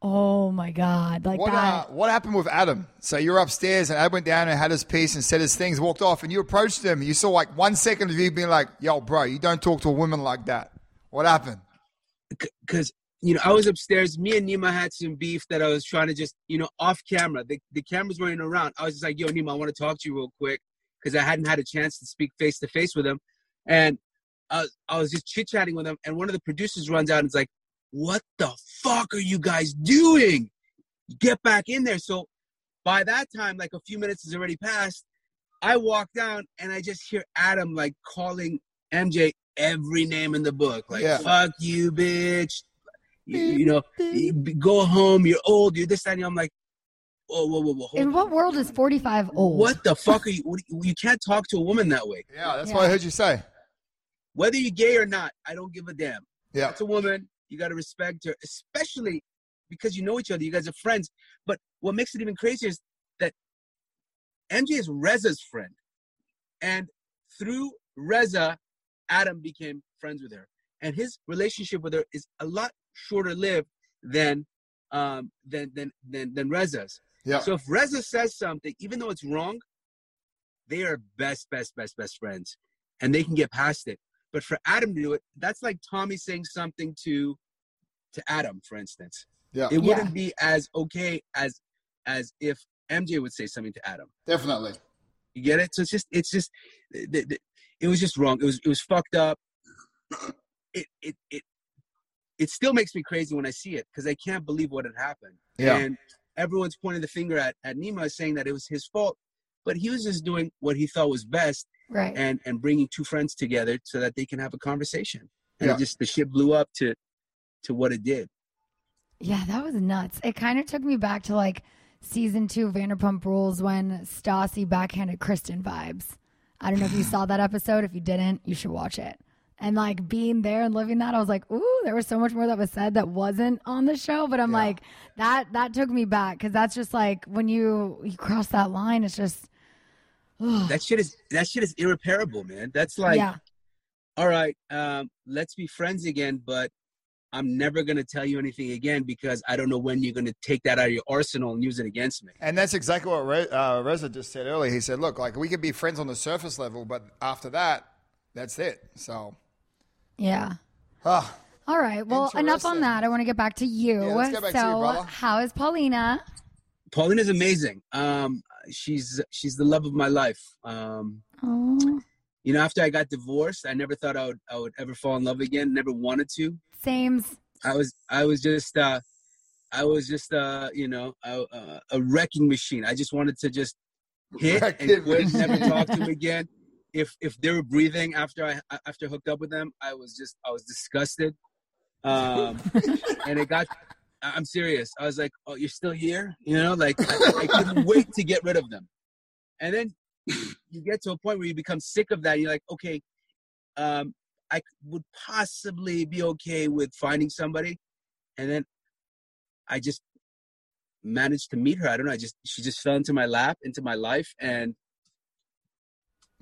Oh my God! Like What, uh, what happened with Adam? So you're upstairs, and Adam went down and had his piece and said his things, walked off, and you approached him. You saw like one second of you being like, "Yo, bro, you don't talk to a woman like that." What happened? because you know I was upstairs. Me and Nema had some beef that I was trying to just you know off camera. The the cameras running around. I was just like, "Yo, Nema, I want to talk to you real quick," because I hadn't had a chance to speak face to face with him, and I, I was just chit chatting with him. And one of the producers runs out and is like, "What the fuck are you guys doing? Get back in there!" So by that time, like a few minutes has already passed. I walk down and I just hear Adam like calling MJ every name in the book, like Yeah. "fuck you, bitch." You, you know, you- go home. You're old. You're this that, and. I'm like, whoa, whoa, whoa, whoa. Hold In what world is 45 old? what the fuck are you? What, you can't talk to a woman that way. Yeah, that's Yeah. what I heard you say. Whether you're gay or not, I don't give a damn. Yeah, That's a woman. You got to respect her, especially because you know each other. You guys are friends. But what makes it even crazier is that MJ is Reza's friend, and through Reza, Adam became friends with her, and his relationship with her is a lot shorter lived than um than than than, than Reza's. yeah. So if Reza says something, even though it's wrong, they are best, best, best, best friends, and they can get past it. But for Adam to do it, that's like Tommy saying something to to Adam, for instance. Yeah. It wouldn't be as okay as as if MJ would say something to Adam. Definitely. You get it? So it's just it's just it was just wrong. It was it was fucked up. It it it it still makes me crazy when I see it because I can't believe what had happened. Yeah. And everyone's pointing the finger at at Nema saying that it was his fault, but he was just doing what he thought was best Right. and and bringing two friends together so that they can have a conversation. And Yeah. it just the shit blew up to to what it did. Yeah, that was nuts. It kind of took me back to like season two of Vanderpump Rules when Stassi backhanded Kristen vibes. I don't know if you saw that episode. If you didn't, you should watch it. And like being there and living that, I was like, ooh, there was so much more that was said that wasn't on the show. But I'm Yeah. like, that that took me back because that's just like when you you cross that line, it's just That (sighs) shit is that shit is irreparable, man. That's like yeah, all right, um, let's be friends again, but I'm never gonna tell you anything again because I don't know when you're gonna take that out of your arsenal and use it against me. And that's exactly what Re- uh, Reza just said earlier. He said, "Look, like we could be friends on the surface level, but after that, that's it." So, yeah. ah, All right. Well, enough on that. I want to get back to you. Yeah, let's get back so, to you, brother. how is Paulina? Pauline is amazing. Um, she's she's the love of my life. Um, Oh, you know, after I got divorced, I never thought I would I would ever fall in love again. Never wanted to. Same. I was I was just uh, I was just uh, you know a, a, a wrecking machine. I just wanted to just hit Wrecking and quit, never talk to them again. If if they were breathing after I after I hooked up with them, I was just I was disgusted. Um, and it got. I- I'm serious. I was like, "Oh, you're still here?" You know, like I, I couldn't wait to get rid of them. And then you get to a point where you become sick of that. You're like, okay, um, I c- would possibly be okay with finding somebody, and then I just managed to meet her. I don't know. I just she just fell into my lap, into my life, and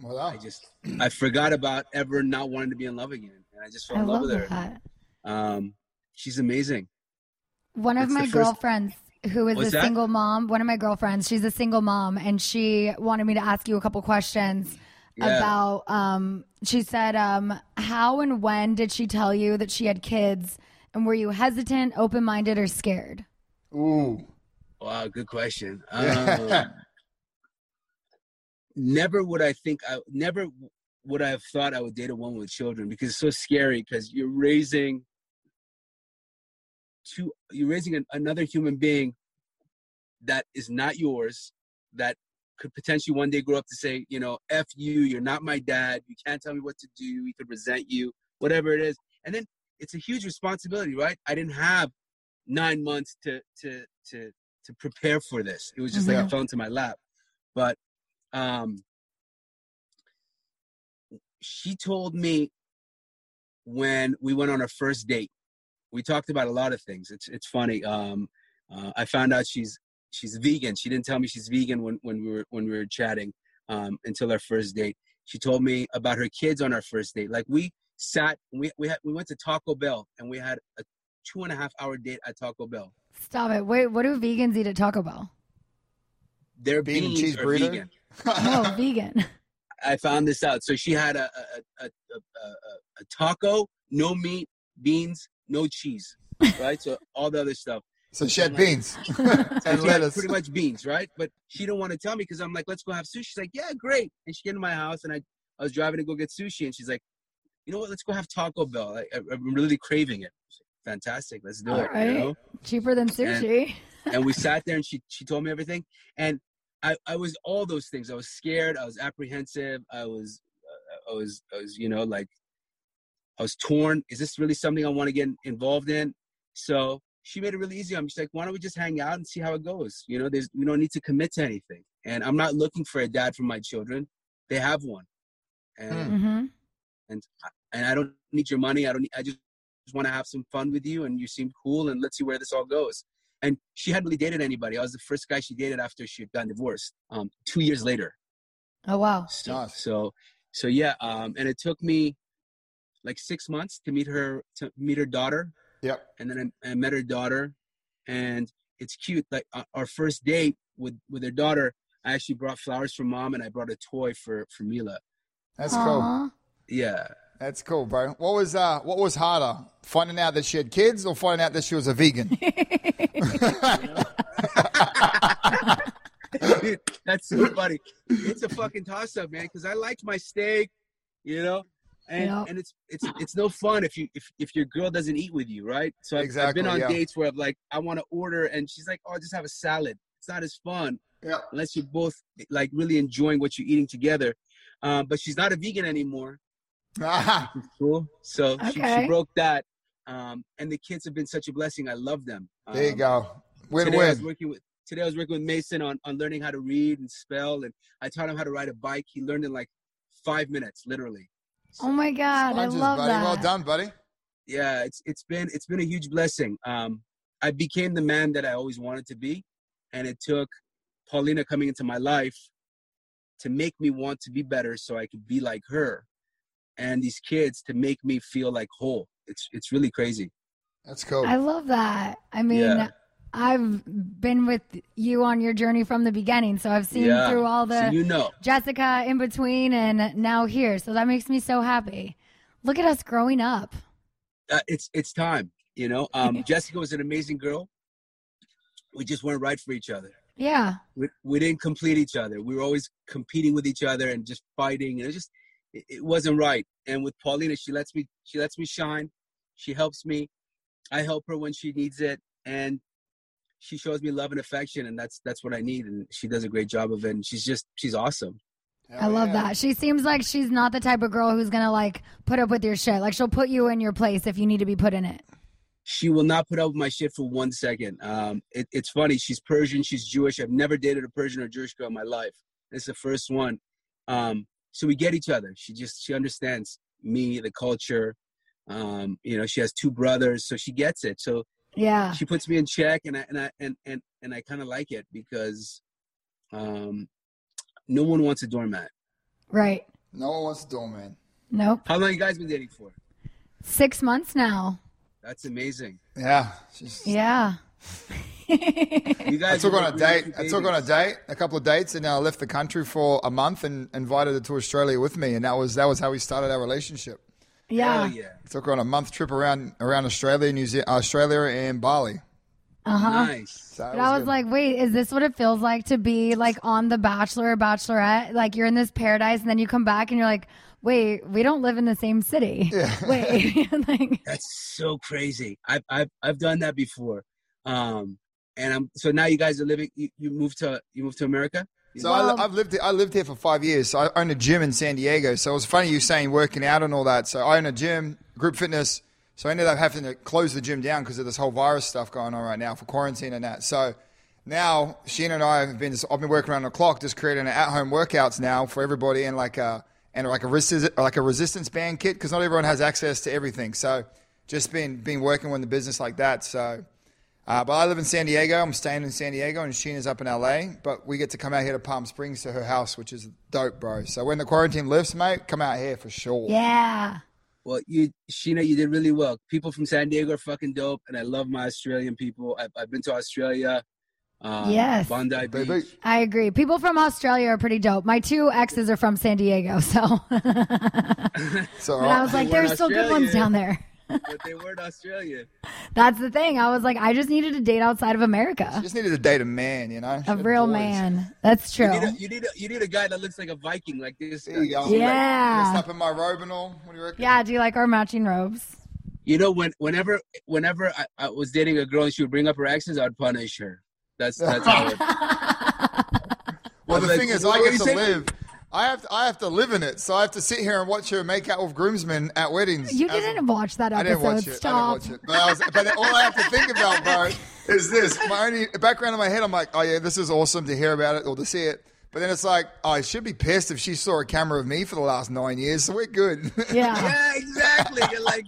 well, I just I forgot about ever not wanting to be in love again, and I just fell I in love love with her. that. Um, she's amazing. One of It's my the first- girlfriends who is What's a that? single mom, one of my girlfriends, she's a single mom, and she wanted me to ask you a couple questions Yeah. about. Um, she said, um, "How and when did she tell you that she had kids? And were you hesitant, open minded, or scared?" ooh, Wow, good question. (laughs) Um, never would I think I never would I have thought I would date a woman with children because it's so scary because you're raising two you're raising an, another human being that is not yours that could potentially one day grow up to say you know f you you're not my dad you can't tell me what to do he could resent you whatever it is. And then it's a huge responsibility right? I didn't have nine months to to to to prepare for this. It was just like Mhm. it fell into my lap. But um she told me when we went on our first date we talked about a lot of things it's it's funny um uh, i found out she's she's vegan. She didn't tell me she's vegan when, when we were when we were chatting um, until our first date. She told me about her kids on our first date. Like we sat, we we had, we went to Taco Bell and we had a two and a half hour date at Taco Bell. Stop it. Wait, what do vegans eat at Taco Bell? Their Bean and beans cheese are burrito? vegan. Oh, vegan. (laughs) I found this out. So she had a a, a, a, a, a taco, no meat, beans, no cheese, (laughs) right? so all the other stuff. So she had Like- beans (laughs) and (laughs) she had lettuce. pretty much beans, right? But she didn't want to tell me because I'm like, let's go have sushi. She's like, yeah, great. And she came to my house and I, I was driving to go get sushi and she's like, you know what? Let's go have Taco Bell. I, I, I'm really craving it. Like, Fantastic. Let's do All it. right. You know? Cheaper than sushi. and we sat there and she she told me everything and i i was all those things i was scared i was apprehensive i was uh, i was i was you know like i was torn. Is this really something i want to get involved in? So she made it really easy. I'm just like why don't we just hang out and see how it goes? You know there's we don't need to commit to anything. And i'm not looking for a dad for my children. They have one. And hmm. And and i don't need your money. I don't need, i just want to have some fun with you and you seem cool and let's see where this all goes. And she hadn't really dated anybody. I was the first guy she dated after she had gotten divorced um two years later. Oh wow. so Nice. so, so yeah um and it took me like six months to meet her to meet her daughter Yep. and then I, I met her daughter and it's cute like uh, our first date with with her daughter i actually brought flowers for mom and i brought a toy for for mila That's cool. Yeah That's cool, bro. What was uh what was harder? Finding out that she had kids or finding out that she was a vegan? (laughs) Dude, that's so funny. It's a fucking toss up, man. Because I liked my steak, you know, and Yeah. and it's it's it's no fun if you if if your girl doesn't eat with you, right? So I've, I've been on yeah. dates where I'm like, I want to order, and she's like, oh, just have a salad. It's not as fun yeah. unless you're both like really enjoying what you're eating together. Um, but she's not a vegan anymore. (laughs) Ah, Cool. So she, Okay. she broke that. Um, and the kids have been such a blessing. I love them. there you Um, go. Win today I was working with today I was working with Mason on, on learning how to read and spell and I taught him how to ride a bike. He learned in like five minutes, literally. Oh my god, I love buddy. that. Well done, buddy. Yeah, it's it's been it's been a huge blessing. Um I became the man that I always wanted to be. And it took Paulina coming into my life to make me want to be better so I could be like her. And these kids to make me feel like whole. It's it's really crazy. That's cool. I love that. I mean, Yeah. I've been with you on your journey from the beginning, so I've seen yeah. through all the so you know. Jessica in between and now here. So that makes me so happy. Look at us growing up. uh, it's it's time. You know, um, (laughs) Jessica was an amazing girl. We just weren't right for each other. Yeah. We, we didn't complete each other. We were always competing with each other and just fighting. And it just it, it wasn't right. And with Paulina, she lets me she lets me shine. She helps me. I help her when she needs it, and she shows me love and affection, and that's that's what I need. And she does a great job of it. And she's just she's awesome. I love that. She seems like she's not the type of girl who's going to like put up with your shit. Like she'll put you in your place if you need to be put in it. she will not put up with my shit for one second. Um, it, it's funny. She's Persian. She's Jewish. I've never dated a Persian or Jewish girl in my life. It's the first one. Um, so we get each other. She just she understands me, the culture. Um, you know, she has two brothers, so she gets it. So Yeah. she puts me in check, and I and I and and, and I kind of like it because um, no one wants a doormat. Right. No one wants a doorman. Nope. How long you guys been dating for? Six months now. That's amazing. Yeah. She's, Yeah. (laughs) You (laughs) guys I took on a date. I took on a date, a couple of dates, and I left the country for a month and invited her to Australia with me, and that was that was how we started our relationship. Yeah. Hell yeah. Took her on a month trip around around Australia, New Zealand, Australia, and Bali. Uh huh. Nice. So that But I was good. like, wait, is this what it feels like to be like on The Bachelor or Bachelorette? Like you're in this paradise and then you come back and you're like, wait, we don't live in the same city. (laughs) Wait. (laughs) like, That's so crazy. I've I've I've done that before. Um, and I'm so now you guys are living. You, you moved to you moved to America. So Well- I, I've lived I lived here for five years. So I own a gym in San Diego. So it was funny you saying working out and all that. So I own a gym, group fitness. So I ended up having to close the gym down because of this whole virus stuff going on right now for quarantine and that. So now Scheana and I have been I've been working around the clock, just creating at home workouts now for everybody and like a and like a resist, like a resistance band kit because not everyone has access to everything. So just been been working on the business like that. So Uh, but I live in San Diego. I'm staying in San Diego, and Scheana's up in LA. But we get to come out here to Palm Springs to her house, which is dope, bro. So when the quarantine lifts, mate, come out here for sure. Yeah. Well, you, Scheana, you did really well. People from San Diego are fucking dope, and I love my Australian people. I've, I've been to Australia. Um, Yes. Bondi Baby. Beach. I agree. People from Australia are pretty dope. My two exes are from San Diego, so (laughs) So and I was like, were there's still good ones down there. But they weren't Australian. That's the thing. I was like, I just needed a date outside of America. just needed to date a man, you know, A had real boys. man. That's true. You need, a, you need a you need a guy that looks like a Viking, like this. There you. Yeah. Dressed up in my robe and all. What do you reckon? Yeah, do you like our matching robes? You know, when whenever whenever I, I was dating a girl and she would bring up her exes, I'd punish her. That's that's how it, (laughs) (laughs) Well, I'm the like, thing is, I do get to say? live. I have to, I have to live in it, so I have to sit here and watch her make out with groomsmen at weddings. You didn't watch that I episode. didn't watch it. Stop. I didn't watch it. But, I was, but all I have to think about, bro, is this. My only background in my head, I'm like, oh yeah, this is awesome to hear about it or to see it. But then it's like, oh, I should be pissed if she saw a camera of me for the last nine years, so we're good. Yeah. (laughs) yeah, exactly. You're like,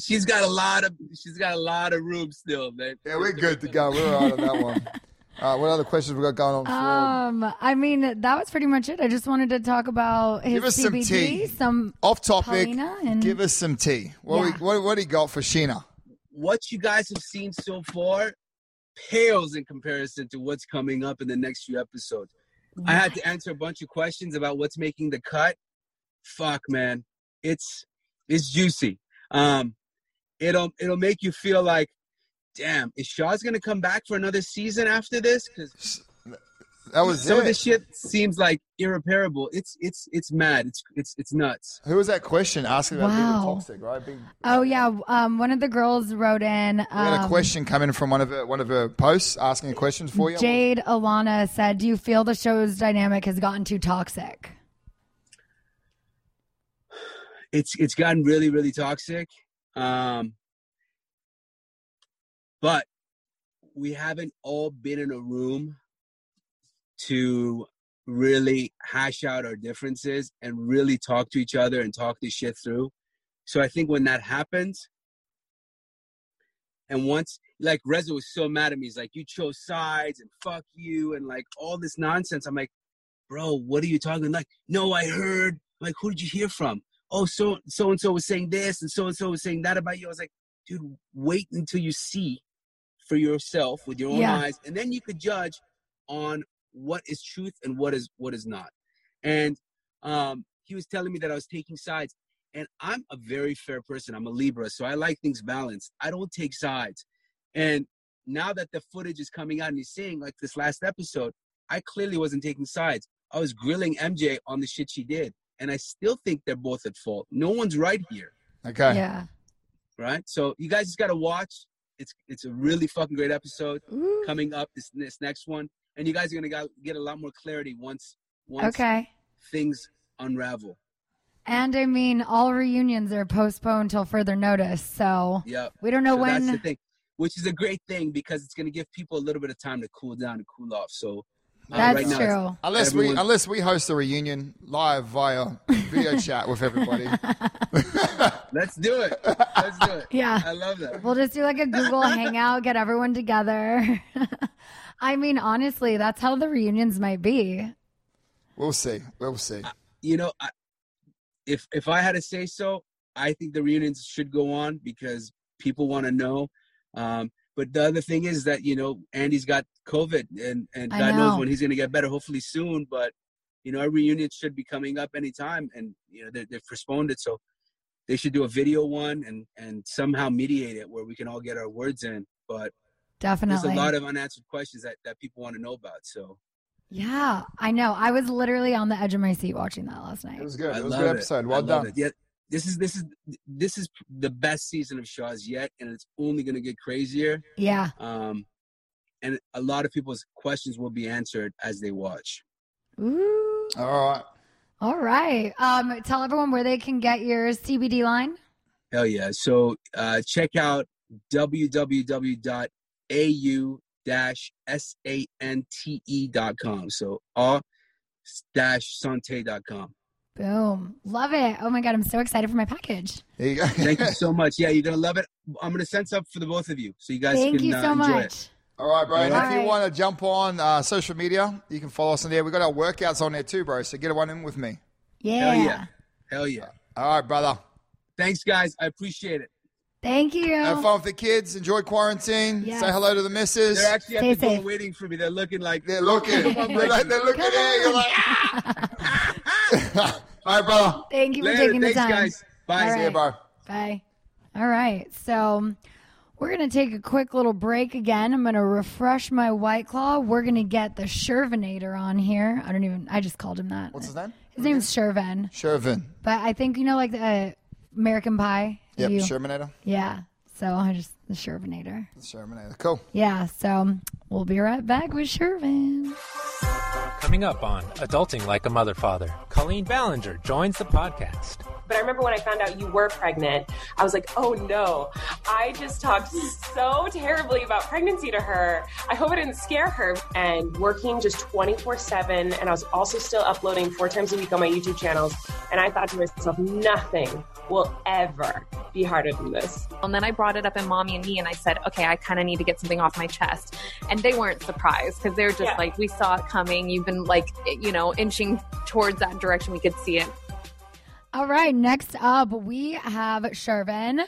she's got a lot of she's got a lot of room still, man. yeah, we're good to go. We're out on that one. (laughs) Uh, what other questions we got going on? Ford? Um, I mean, that was pretty much it. I just wanted to talk about his Give us some CBD, tea. some Off topic. And- Give us some tea. What, Yeah. we, what, what do you got for Scheana? What you guys have seen so far pales in comparison to what's coming up in the next few episodes. I had to answer a bunch of questions about what's making the cut. Fuck, man, it's it's juicy. Um, it'll it'll make you feel like, damn, is Shahs gonna come back for another season after this? Because That was some of it. this shit seems like irreparable. It's it's it's mad. It's it's it's nuts. Who was that question asking about being toxic, right? Being, Oh yeah, um, one of the girls wrote in. we had a Um, question coming from one of her, one of her posts asking questions for you. Jade Alana said, "Do you feel the show's dynamic has gotten too toxic?" it's it's gotten really really toxic um but we haven't all been in a room to really hash out our differences and really talk to each other and talk this shit through. So i think when that happens and once like Reza was so mad at me. He's like you chose sides and fuck you and like all this nonsense. I'm like bro what are you talking like? No i heard I'm like who did you hear from? Oh, so so and so was saying this and so and so was saying that about you. I was like, dude, wait until you see for yourself with your own Yeah. eyes, and then you could judge on what is truth and what is what is not. And um, he was telling me that I was taking sides, and I'm a very fair person. I'm a Libra, so I like things balanced. I don't take sides. And now that the footage is coming out and he's saying like this last episode, I clearly wasn't taking sides. I was grilling MJ on the shit she did. And I still think they're both at fault. No one's right here, Okay. Yeah. right? So you guys just gotta watch. It's it's a really fucking great episode Ooh. coming up this this next one, and you guys are gonna get a lot more clarity once once Okay. things unravel. And I mean, all reunions are postponed till further notice, so Yeah. we don't know so when. That's the thing, which is a great thing because it's gonna give people a little bit of time to cool down and cool off. So That's right now, true. Unless we unless we host a reunion live via video (laughs) chat with everybody. (laughs) Let's do it. Let's do it. Yeah. I love that. We'll just do like a Google Hangout, get everyone together. (laughs) I mean, honestly, that's how the reunions might be. We'll see. We'll see. you know, I, if if I had to say so, I think the reunions should go on because people want to know. Um, but the other thing is that you know Andy's got COVID, and and I God knows when he's going to get better. Hopefully soon. But you know, our reunion should be coming up anytime, and you know they, they've postponed it, so they should do a video one and and somehow mediate it where we can all get our words in. But Definitely. there's a lot of unanswered questions that that people want to know about. So yeah, I know. I was literally on the edge of my seat watching that last night. It was good. It was a good episode. I Well love done. Yeah, this is this is this is the best season of Shahs yet, and it's only going to get crazier. Yeah. Um, and a lot of people's questions will be answered as they watch. Ooh. All right. All right. Um, tell everyone where they can get your CBD line. Hell yeah! So uh, check out www.au-sante.com. So r-sante.com. Boom. Love it. Oh my God. I'm so excited for my package. There you go. Thank you (laughs) so much. Yeah, you're gonna love it. I'm gonna send some for the both of you, so you guys Thank can you uh, so enjoy much. it. All right, bro. And if you want to jump on uh, social media, you can follow us on there. We got our workouts on there too, bro. So get one in with me. Yeah. Hell yeah, hell yeah. All right, brother. Thanks, guys. I appreciate it. Thank you. Have fun with the kids. Enjoy quarantine. Yes. Say hello to the missus. They're actually at Stay the door waiting for me. They're looking like They're looking. Come (laughs) on, they're, like, they're looking Come at you. You're like, ah. (laughs) All right, brother. Thank you for Later. taking the time. Thanks, time. guys. Bye. All See you, right. bro. Bye. All right. So we're going to take a quick little break again. I'm going to refresh my White Claw. We're going to get the Shervinator on here. I don't even, I just called him that. What's his name? His name's Shervin. Shervin. But I think, you know, like the uh, American Pie? Yep, You- Shermanator. Yeah. So I just, the Shervinator. The Shermanator. Cool. Yeah. So we'll be right back with Shervin. Coming up on Adulting Like a Mother Father, Colleen Ballinger joins the podcast. But I remember when I found out you were pregnant, I was like, oh no. I just talked so terribly about pregnancy to her. I hope I didn't scare her. And working just 24 7, and I was also still uploading four times a week on my YouTube channels. And I thought to myself, nothing will ever be harder than this. And then I brought it up in Mommy and Me and I said, okay, I kind of need to get something off my chest. And they weren't surprised because they're just Yeah. like, we saw it coming. You've been like, you know, inching towards that direction. We could see it. All right, next up we have Shervin.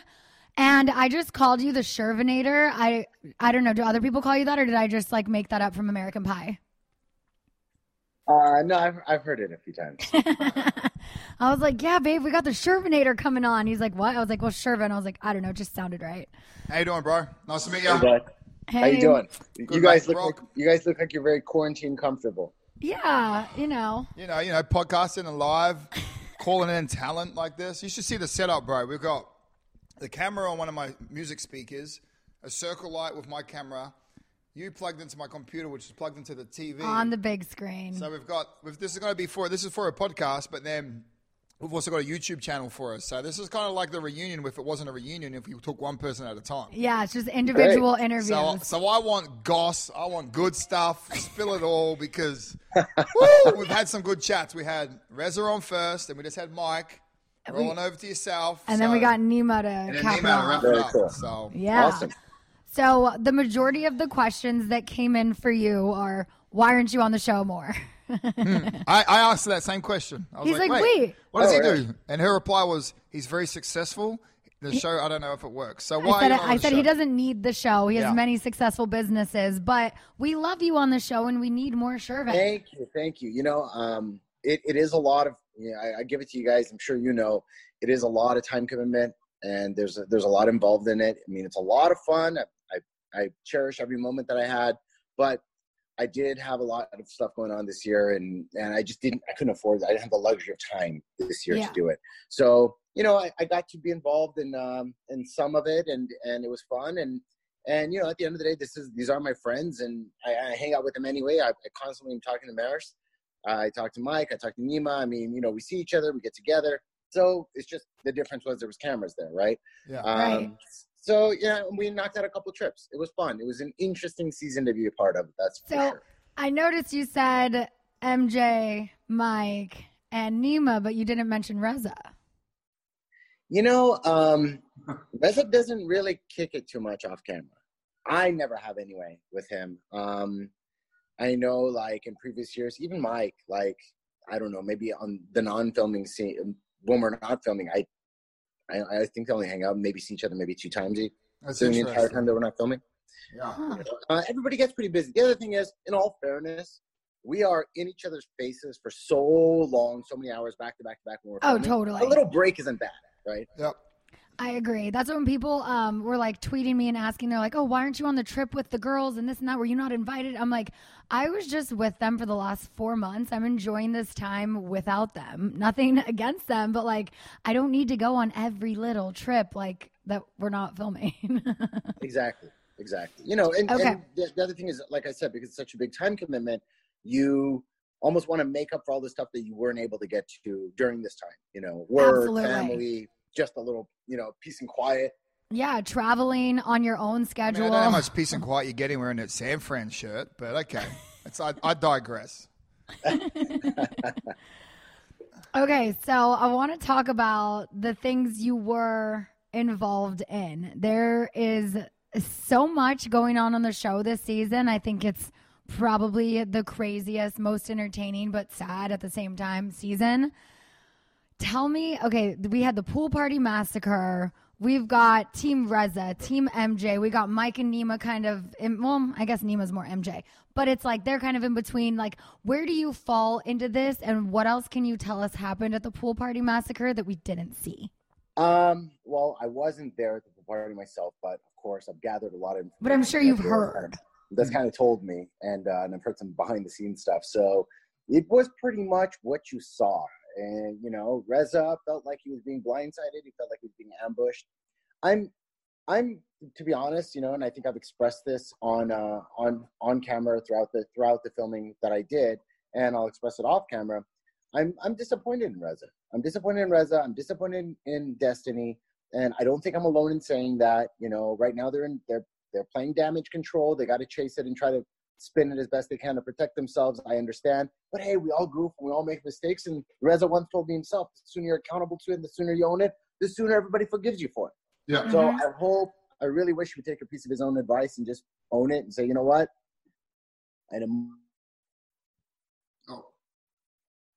And I just called you the Shervinator. I I don't know, do other people call you that or did I just like make that up from American Pie? Uh, no, I've, I've heard it a few times. (laughs) I was like, "Yeah, babe, we got the Shervinator coming on." He's like, "What?" I was like, "Well, Shervin." I was like, "I don't know, it just sounded right." How you doing, bro? Nice to meet you. Hey, bud. How you doing? Good, you guys look like you guys look like you're very quarantine comfortable. Yeah, you know. You know, you know, podcasting and live, calling in talent like this. You should see the setup, bro. We've got the camera on one of my music speakers, a circle light with my camera, you plugged into my computer, which is plugged into the TV. On the big screen. So we've got we've, this is going to be for this is for a podcast, but then we've also got a YouTube channel for us. So this is kind of like the reunion. If it wasn't a reunion, if you took one person at a time. yeah, it's just individual interviews. So, so I want goss. I want good stuff. Spill it all because (laughs) woo, we've had some good chats. We had Reza on first, and we just had Mike rolling over to yourself. and then we got Nema to and then cap Nema it off. Very cool. So Yeah. Awesome. So the majority of the questions that came in for you are, "Why aren't you on the show more?" I, I asked that same question. I was He's like, like, wait, "Wait." what does Oh, he really? do? And her reply was, he's very successful. The show, I don't know if it works. So I why? said, are you on I the said show? he doesn't need the show. He has Yeah. many successful businesses, but we love you on the show and we need more Shervin. Thank you, thank you. You know, um, it, it is a lot of. You know, I, I give it to you guys. I'm sure you know, it is a lot of time commitment, and there's a, there's a lot involved in it. I mean, it's a lot of fun. I, I I cherish every moment that I had, but I did have a lot of stuff going on this year, and and I just didn't. I couldn't afford. it. I didn't have the luxury of time this year Yeah. to do it. So you know, I, I got to be involved in um, in some of it, and and it was fun. And and you know, at the end of the day, this is these are my friends, and I, I hang out with them anyway. I, I constantly am talking to Maris. I talk to Mike. I talk to Nema. I mean, you know, we see each other. We get together. So it's just the difference was there was cameras there, right? Yeah. Um, Right. So yeah, we knocked out a couple trips. It was fun. It was an interesting season to be a part of. That's for So sure. I noticed you said MJ, Mike, and Nema, but you didn't mention Reza. You know, um, Reza doesn't really kick it too much off camera. I never have anyway with him. Um, I know, like in previous years, even Mike, like I don't know, maybe on the non-filming scene when we're not filming, I, I, I think they only hang out, maybe see each other maybe two times a That's during the entire time that we're not filming. Yeah. Huh. Uh, everybody gets pretty busy. The other thing is, in all fairness, we are in each other's faces for so long, so many hours back to back to back. When we're Oh, filming. totally. A little break isn't bad, right? Yep. I agree. That's when people um, were like tweeting me and asking, they're like, oh, why aren't you on the trip with the girls and this and that? Were you not invited? I'm like, I was just with them for the last four months. I'm enjoying this time without them. Nothing (laughs) against them, but like, I don't need to go on every little trip like that we're not filming. (laughs) Exactly, exactly. You know, and, Okay. and the, the other thing is, like I said, because it's such a big time commitment, you almost want to make up for all the stuff that you weren't able to get to during this time. You know, work, Absolutely. family, just a little, you know, peace and quiet. yeah, traveling on your own I, mean, I schedule. don't know how much peace and quiet you're getting wearing that San Fran shirt, but okay. It's, I, I digress. (laughs) Okay, so I want to talk about the things you were involved in. There is so much going on on the show this season. I think it's probably the craziest, most entertaining, but sad at the same time season. Tell me, okay, we had the pool party massacre. We've got Team Reza, Team MJ. We got Mike and Nema kind of, in, well, I guess Nema's more MJ, but it's like they're kind of in between. Like, where do you fall into this? And what else can you tell us happened at the pool party massacre that we didn't see? Um, well, I wasn't there at the pool party myself, but of course, I've gathered a lot of. But I'm sure you've heard. That's kind of told me, and uh, and I've heard some behind the scenes stuff. So it was pretty much what you saw, and you know, Reza felt like he was being blindsided. He felt like he was being ambushed. I'm, I'm to be honest, you know, and I think I've expressed this on uh, on on camera throughout the throughout the filming that I did, and I'll express it off camera. I'm I'm disappointed in Reza. I'm disappointed in Reza. I'm disappointed in Destiney, and I don't think I'm alone in saying that. You know, right now they're in they're they're playing damage control. They got to chase it and try to spin it as best they can to protect themselves. I understand, but hey, we all goof, and we all make mistakes. And Reza once told me himself: the sooner you're accountable to it, the sooner you own it, the sooner everybody forgives you for it. Yeah. So Mm-hmm. I hope, I really wish he would take a piece of his own advice and just own it and say, you know what, at a Oh.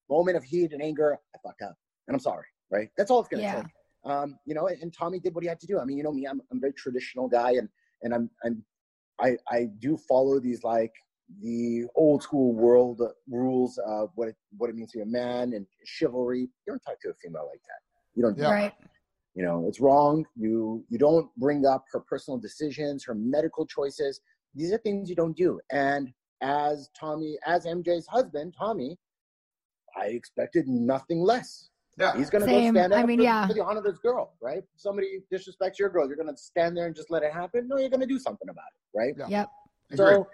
moment of heat and anger, I fucked up, and I'm sorry. Right? That's all it's gonna Yeah. take. Um, you know, and Tommy did what he had to do. I mean, you know me, I'm, I'm a very traditional guy, and and I'm I'm I I do follow these like the old school world rules of what it what it means to be a man and chivalry. You don't talk to a female like that. You don't Yeah. Right. you know it's wrong you you don't bring up her personal decisions her medical choices these are things you don't do and as tommy as mj's husband tommy i expected nothing less Yeah. he's gonna Same. go stand I mean, for, yeah. for the honor of this girl right somebody disrespects your girl you're gonna stand there and just let it happen no you're gonna do something about it right Yeah. Yep. so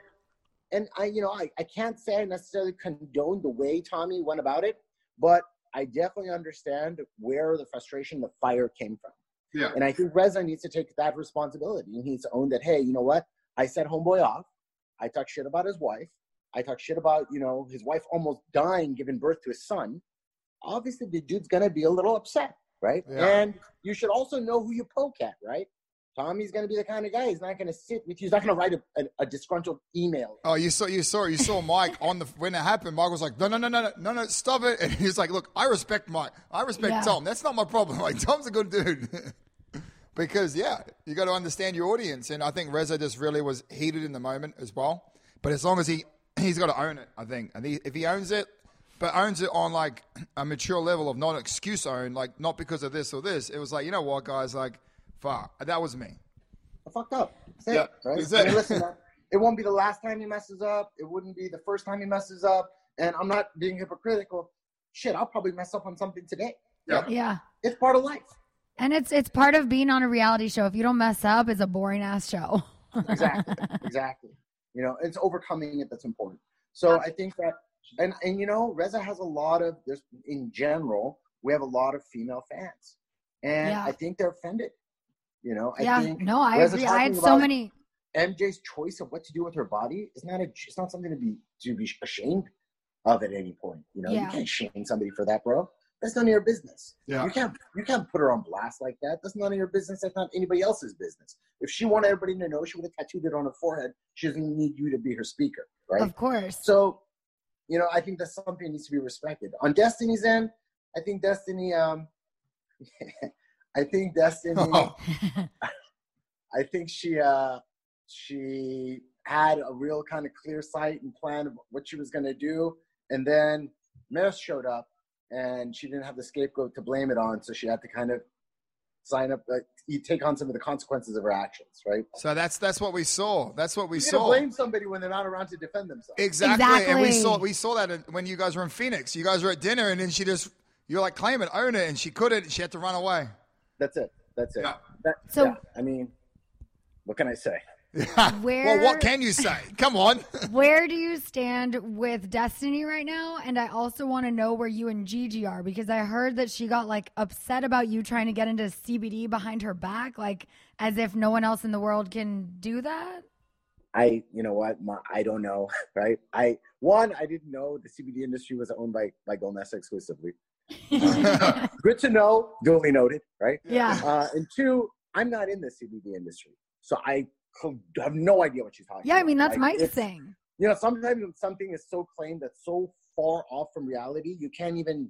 and i you know I, I can't say i necessarily condone the way tommy went about it but i definitely understand where the frustration the fire came from Yeah. and I think Reza needs to take that responsibility. He needs to own that, hey, you know what? I set homeboy off. I talked shit about his wife. I talked shit about, you know, his wife almost dying, giving birth to his son. Obviously, the dude's going to be a little upset, right? Yeah. And you should also know who you poke at, right? Tommy's going to be the kind of guy. He's not going to sit with you. He's not going to write a, a, a disgruntled email. Oh, you saw, you saw, you saw Mike on the when it happened. Mike was like, "No, no, no, no, no, no, no, stop it!" And he was like, "Look, I respect Mike. I respect Yeah. Tom. That's not my problem. (laughs) Like, Tom's a good dude." (laughs) because yeah, you got to understand your audience, and I think Reza just really was heated in the moment as well. But as long as he he's got to own it, I think, and he, if he owns it, but owns it on like (clears throat) a mature level of not excuse own, like not because of this or this. It was like, you know what, guys, like, fuck, that was me. I fucked up. That's it, Yeah, right? that's I mean, listen, man, it won't be the last time he messes up. It wouldn't be the first time he messes up. And I'm not being hypocritical. Shit, I'll probably mess up on something today. Yeah. Yeah. It's part of life. And it's it's part of being on a reality show. If you don't mess up, it's a boring ass show. Exactly. (laughs) exactly. You know, it's overcoming it that's important. So I think that, and and you know, Reza has a lot of. There's in general, we have a lot of female fans, and Yeah. I think they're offended. You know, I yeah. think No, I Reza agree. I had so many. MJ's choice of what to do with her body is not a. It's not something to be to be ashamed of at any point. You know, Yeah. you can't shame somebody for that, bro. That's none of your business. Yeah. You can't you can't put her on blast like that. That's none of your business. That's not anybody else's business. If she wanted everybody to know, she would have tattooed it on her forehead. She doesn't need you to be her speaker, right? Of course. So, you know, I think that's something that needs to be respected. On Destiney's end, I think Destiney. Um, (laughs) I think Destiney. (laughs) Oh. (laughs) I think she uh, she had a real kind of clear sight and plan of what she was going to do, and then Mess showed up, and she didn't have the scapegoat to blame it on, so she had to kind of sign up, like, you take on some of the consequences of her actions, right? So that's that's what we saw. That's what we You saw. blame somebody when they're not around to defend themselves. Exactly. And we saw we saw that when you guys were in Phoenix. You guys were at dinner, and then she just you're like claim it, own it, and she couldn't. She had to run away. That's it. That's it. Yeah. That, So- yeah, I mean, what can I say? Where well, what can you say? Come on. (laughs) Where do you stand with Destiney right now? And I also want to know where you and Gigi are because I heard that she got like upset about you trying to get into CBD behind her back, like as if no one else in the world can do that. I, you know what? My, I don't know, (laughs) right? I one, I didn't know the CBD industry was owned by by Gomez exclusively. (laughs) Good to know. Duly noted, right? Yeah. Uh, and two, I'm not in the CBD industry, so I co- have no idea what she's talking. Yeah, I mean that's Like, Mike's it's- thing. You know, sometimes when something is so claimed that's so far off from reality, you can't even.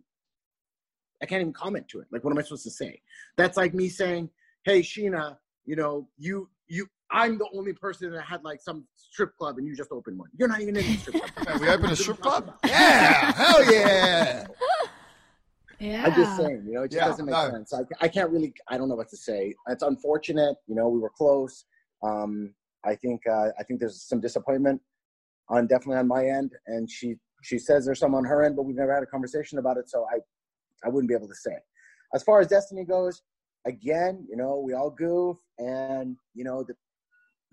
I can't even comment to it. Like, what am I supposed to say? That's like me saying, "Hey, Scheana, you know, you you." I'm the only person that had like some strip club and you just opened one. You're not even in the strip club. (laughs) we opened a strip club? Yeah, hell yeah. (laughs) Yeah. I'm just saying, you know, it just Yeah, doesn't make no. sense. I, I can't really, I don't know what to say. It's unfortunate, you know, we were close. Um, I think, uh, I think there's some disappointment on definitely on my end. And she, she says there's some on her end, but we've never had a conversation about it. So I, I wouldn't be able to say. As far as Destiney goes, again, you know, we all goof and, you know, the,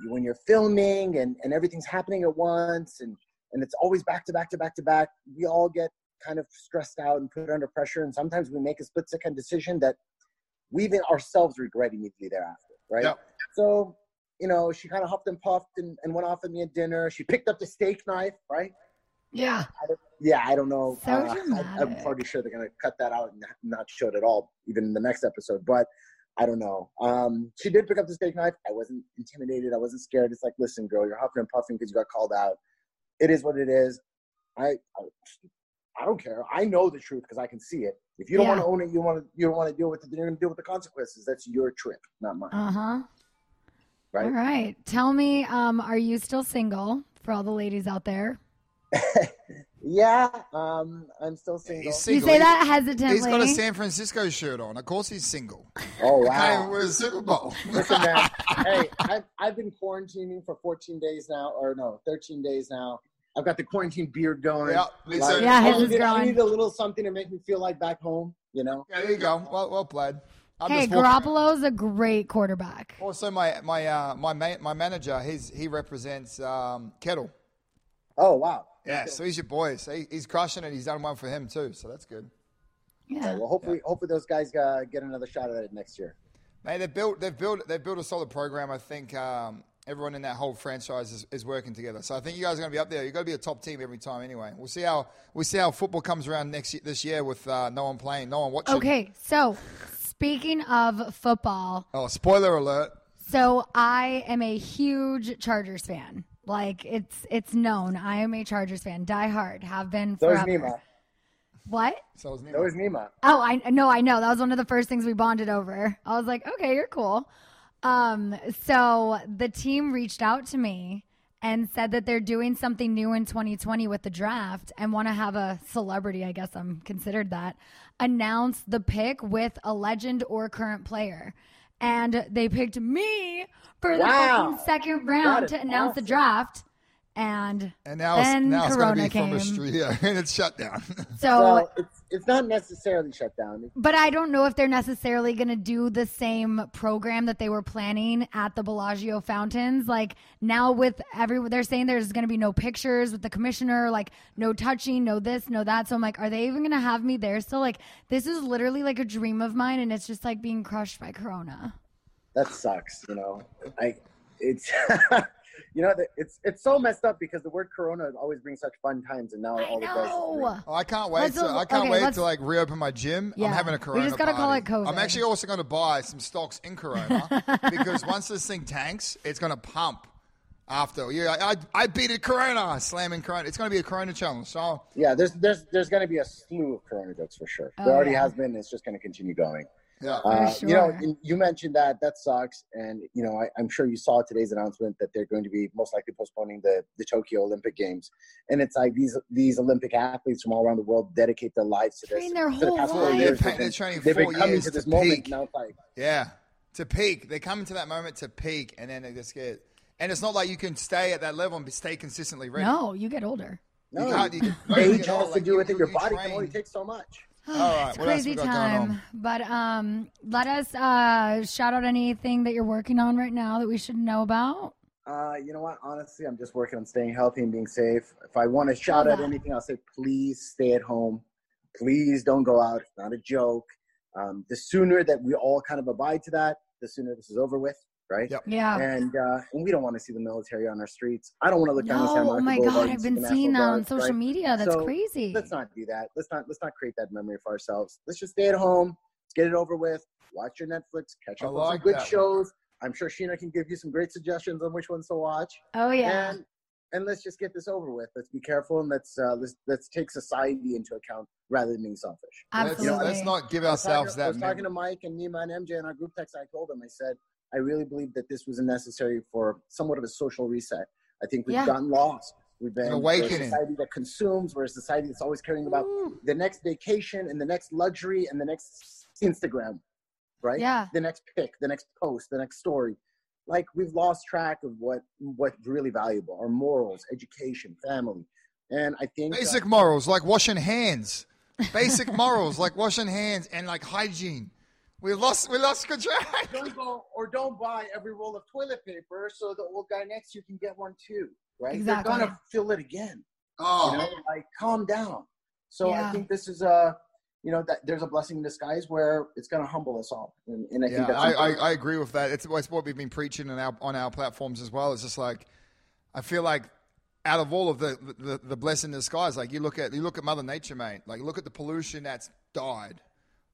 when you're filming and, and everything's happening at once and, and it's always back to back to back to back, we all get kind of stressed out and put under pressure. And sometimes we make a split second decision that we even ourselves regret immediately thereafter, right? Yep. So, you know, she kind of huffed and puffed and, and went off at me at dinner. She picked up the steak knife, right? Yeah. I don't, yeah, I don't know. So Uh, I, I'm pretty sure they're gonna cut that out and not show it at all, even in the next episode. But I don't know. Um, she did pick up the steak knife. I wasn't intimidated. I wasn't scared. It's like, listen, girl, you're huffing and puffing because you got called out. It is what it is. I, I, I don't care. I know the truth because I can see it. If you don't Yeah. want to own it, you want to. You don't want to deal with it. Then you're gonna deal with the consequences. That's your trip, not mine. Uh huh. Right? All right. Tell me, um, are you still single for all the ladies out there? (laughs) Yeah. Um, I'm still single. He's You say He- that hesitantly. He's got a San Francisco shirt on. Of course, he's single. Oh Can't wow. even win a Super Bowl. Listen, man. (laughs) hey, I've, I've been quarantining for 14 days now, or no, 13 days now. I've got the quarantine beard going. Yeah, me too. Like, Yeah, I his is need, I need a little something to make me feel like back home. You know. Yeah, there you go. Well, well played. I'm Hey, just walking- Garoppolo's a great quarterback. Also, my my uh, my ma- my manager, he's he represents um, Kittle. Oh wow. Yeah, so he's your boy. So he, he's crushing it. He's done one for him too. So that's good. Yeah. Well, hopefully, hopefully those guys uh, get another shot at it next year. Mate, they've built they've built they've built a solid program. I think um, everyone in that whole franchise is, is working together. So I think you guys are going to be up there. You've got to be a top team every time anyway. We'll see how we'll see how football comes around next year, this year with uh, no one playing, no one watching. Okay, so speaking of football, Oh, spoiler alert. so I am a huge Chargers fan. Like it's it's known. I am a Chargers fan, die hard, have been So is forever. Nema. What? So is So is Nema. Oh, I no, I know. That was one of the first things we bonded over. I was like, okay, you're cool. Um, so the team reached out to me and said that they're doing something new in 2020 with the draft and want to have a celebrity, I guess I'm considered that, announce the pick with a legend or current player. And they picked me for the Wow. fucking second round to announce the draft. And, And now it's, now it's going Corona to be from came. the street, yeah, (laughs) and it's shut down. So Well, it's it's not necessarily shut down. But I don't know if they're necessarily going to do the same program that they were planning at the Bellagio fountains. Like now, with every, they're saying there's going to be no pictures with the commissioner, like no touching, no this, no that. So I'm like, are they even going to have me there still? Like, this is literally like a dream of mine, and it's just like being crushed by Corona. That sucks. You know, I it's. (laughs) You know, it's it's so messed up because the word Corona always brings such fun times, and now all the guys. No. Oh, I can't wait. To, I can't okay, wait to like reopen my gym. Yeah. I'm having a We Corona. just gotta call party. it COVID. I'm actually also going to buy some stocks in Corona (laughs) because once this thing tanks, it's going to pump. After yeah, I, I beat it Corona, slamming Corona. It's going to be a Corona challenge. So Yeah, there's there's there's going to be a slew of Corona jokes for sure. Oh, there already yeah. has been. It's just going to continue going. Yeah, Uh, You know, you- you mentioned that that sucks, and you know, I, I'm sure you saw today's announcement that they're going to be most likely postponing the the Tokyo Olympic Games, and it's like these these Olympic athletes from all around the world dedicate their lives to this. Train their For the whole past life. They're years, they've they're been- training they've been coming years to this to moment. peak. Now it's like yeah, to peak. they come into that moment to peak, and then they just get. And it's not like you can stay at that level and stay consistently ready. No, you get older. no, can't- you can- you age has to like, do you- with it. Your you body can only take so much. All (sighs) right, it's crazy we got going on? time. But um, let us uh, shout out anything that you're working on right now that we should know about. Uh, you know what? Honestly, I'm just working on staying healthy and being safe. If I want to shout out anything, I'll say please stay at home. Please don't go out. It's not a joke. Um, the sooner that we all kind of abide to that, the sooner this is over with. Right? Yep. Yeah. And uh, and we don't want to see the military on our streets. I don't want to look down the San No, oh my Boulevard God, I've been seeing National that on social right? media. That's So, crazy. Let's not do that. Let's not let's not create that memory for ourselves. Let's just stay at home. Let's get it over with. Watch your Netflix. Catch I up on some good that one. shows. I'm sure Scheana can give you some great suggestions on which ones to watch. Oh yeah. And and let's just get this over with. Let's be careful and let's uh, let's let's take society into account rather than being selfish. Let's, let's not give I was talking- ourselves I that. was talking to Mike and Nema and MJ in our group text. I told them, I said, I really believe that this was necessary for somewhat of a social reset. I think we've Yeah. gotten lost. We've been we're a awakening. society that consumes. We're a society that's always caring about the next vacation and the next luxury and the next Instagram, right? Yeah. The next pic, the next post, the next story. Like we've lost track of what what's really valuable: our morals, education, family. And I think uh, Basic morals like washing hands. Basic morals like washing hands and like hygiene. We lost we lost control. don't go or don't buy every roll of toilet paper so the old guy next to you can get one too, right? Exactly. They're gonna fill it again. Oh. You know, like calm down. So Yeah. I think this is a, you know, that there's a blessing in disguise where it's gonna humble us all, and, and I yeah, think that's I, I. I agree with that. It's, it's what we've been preaching on our on our platforms as well. It's just like I feel like out of all of the the, the blessing in disguise, like you look at you look at Mother Nature, mate. Like look at the pollution that's died.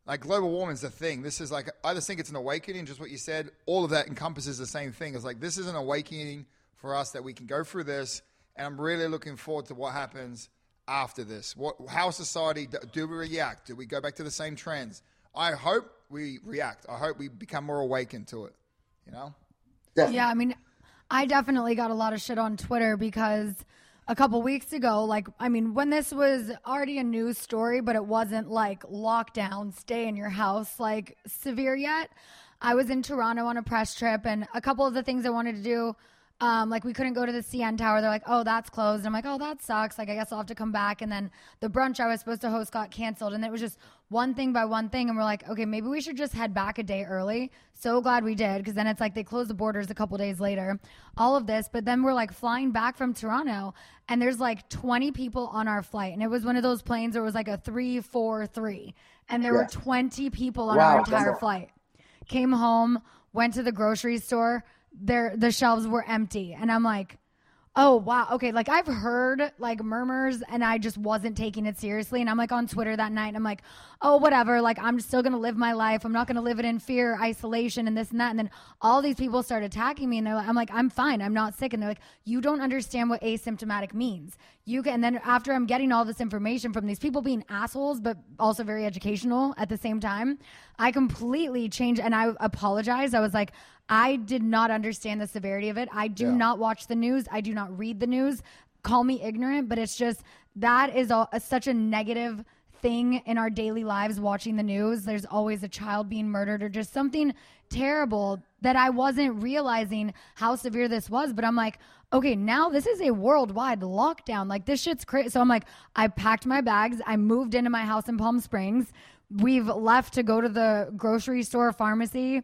Like global warming's a thing. This is like I just think it's an awakening. Just what you said, all of that encompasses the same thing. It's like this is an awakening for us that we can go through this, and I'm really looking forward to what happens after this. What how society do- do we react? Do we go back to the same trends? I hope we react. I hope we become more awakened to it. You know. Yeah, I mean, I definitely got a lot of shit on Twitter because a couple weeks ago, like, I mean, when this was already a news story, but it wasn't like lockdown, stay in your house, like severe yet. I was in Toronto on a press trip, and a couple of the things I wanted to do, um, like we couldn't go to the CN Tower. They're like, "Oh, that's closed." I'm like, "Oh, that sucks." Like, I guess I'll have to come back. And then the brunch I was supposed to host got canceled, and it was just one thing by one thing. And we're like, "Okay, maybe we should just head back a day early." So glad we did, because then it's like they closed the borders a couple days later. All of this, but then we're like flying back from Toronto, and there's like 20 people on our flight, and it was one of those planes where it was like a three, four, three, and there were 20 people on Wow, our entire flight came home, went to the grocery store. There, the shelves were empty, and I'm like, "Oh wow, okay." Like I've heard like murmurs, and I just wasn't taking it seriously. And I'm like on Twitter that night, and I'm like, "Oh whatever." Like I'm still gonna live my life. I'm not gonna live it in fear, isolation, and this and that. And then all these people start attacking me, and they're like, "I'm like, I'm fine. I'm not sick." And they're like, "You don't understand what asymptomatic means." You can. And then after I'm getting all this information from these people being assholes, but also very educational at the same time, I completely changed, and I apologized. I was like. I did not understand the severity of it. I do Yeah. not watch the news. I do not read the news. Call me ignorant, but it's just that is a, a- such a negative thing in our daily lives watching the news. There's always a child being murdered or just something terrible that I wasn't realizing how severe this was. But I'm like, okay, now this is a worldwide lockdown. Like this shit's crazy. So I'm like, I packed my bags. I moved into my house in Palm Springs. We've left to go to the grocery store, pharmacy,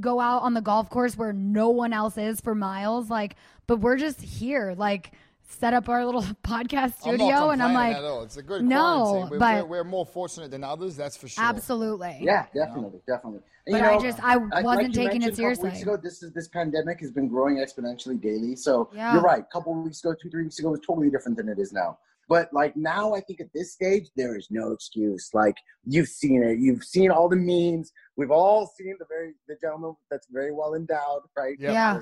go out on the golf course where no one else is for miles. Like, but we're just here, like, set up our little (laughs) podcast I'm studio, and I'm like, at all. it's a good no. We're, but we're, we're more fortunate than others, that's for sure. absolutely, Yeah, definitely, definitely. And, But you I just- I wasn't like taking it mentioned a couple seriously. Weeks ago, this is this pandemic has been growing exponentially daily. So Yeah. you're right. A couple of weeks ago, two three weeks ago, was totally different than it is now. But like now, I think at this stage, there is no excuse. Like you've seen it, you've seen all the memes. We've all seen the very the gentleman that's very well endowed, right? Yep. Yeah.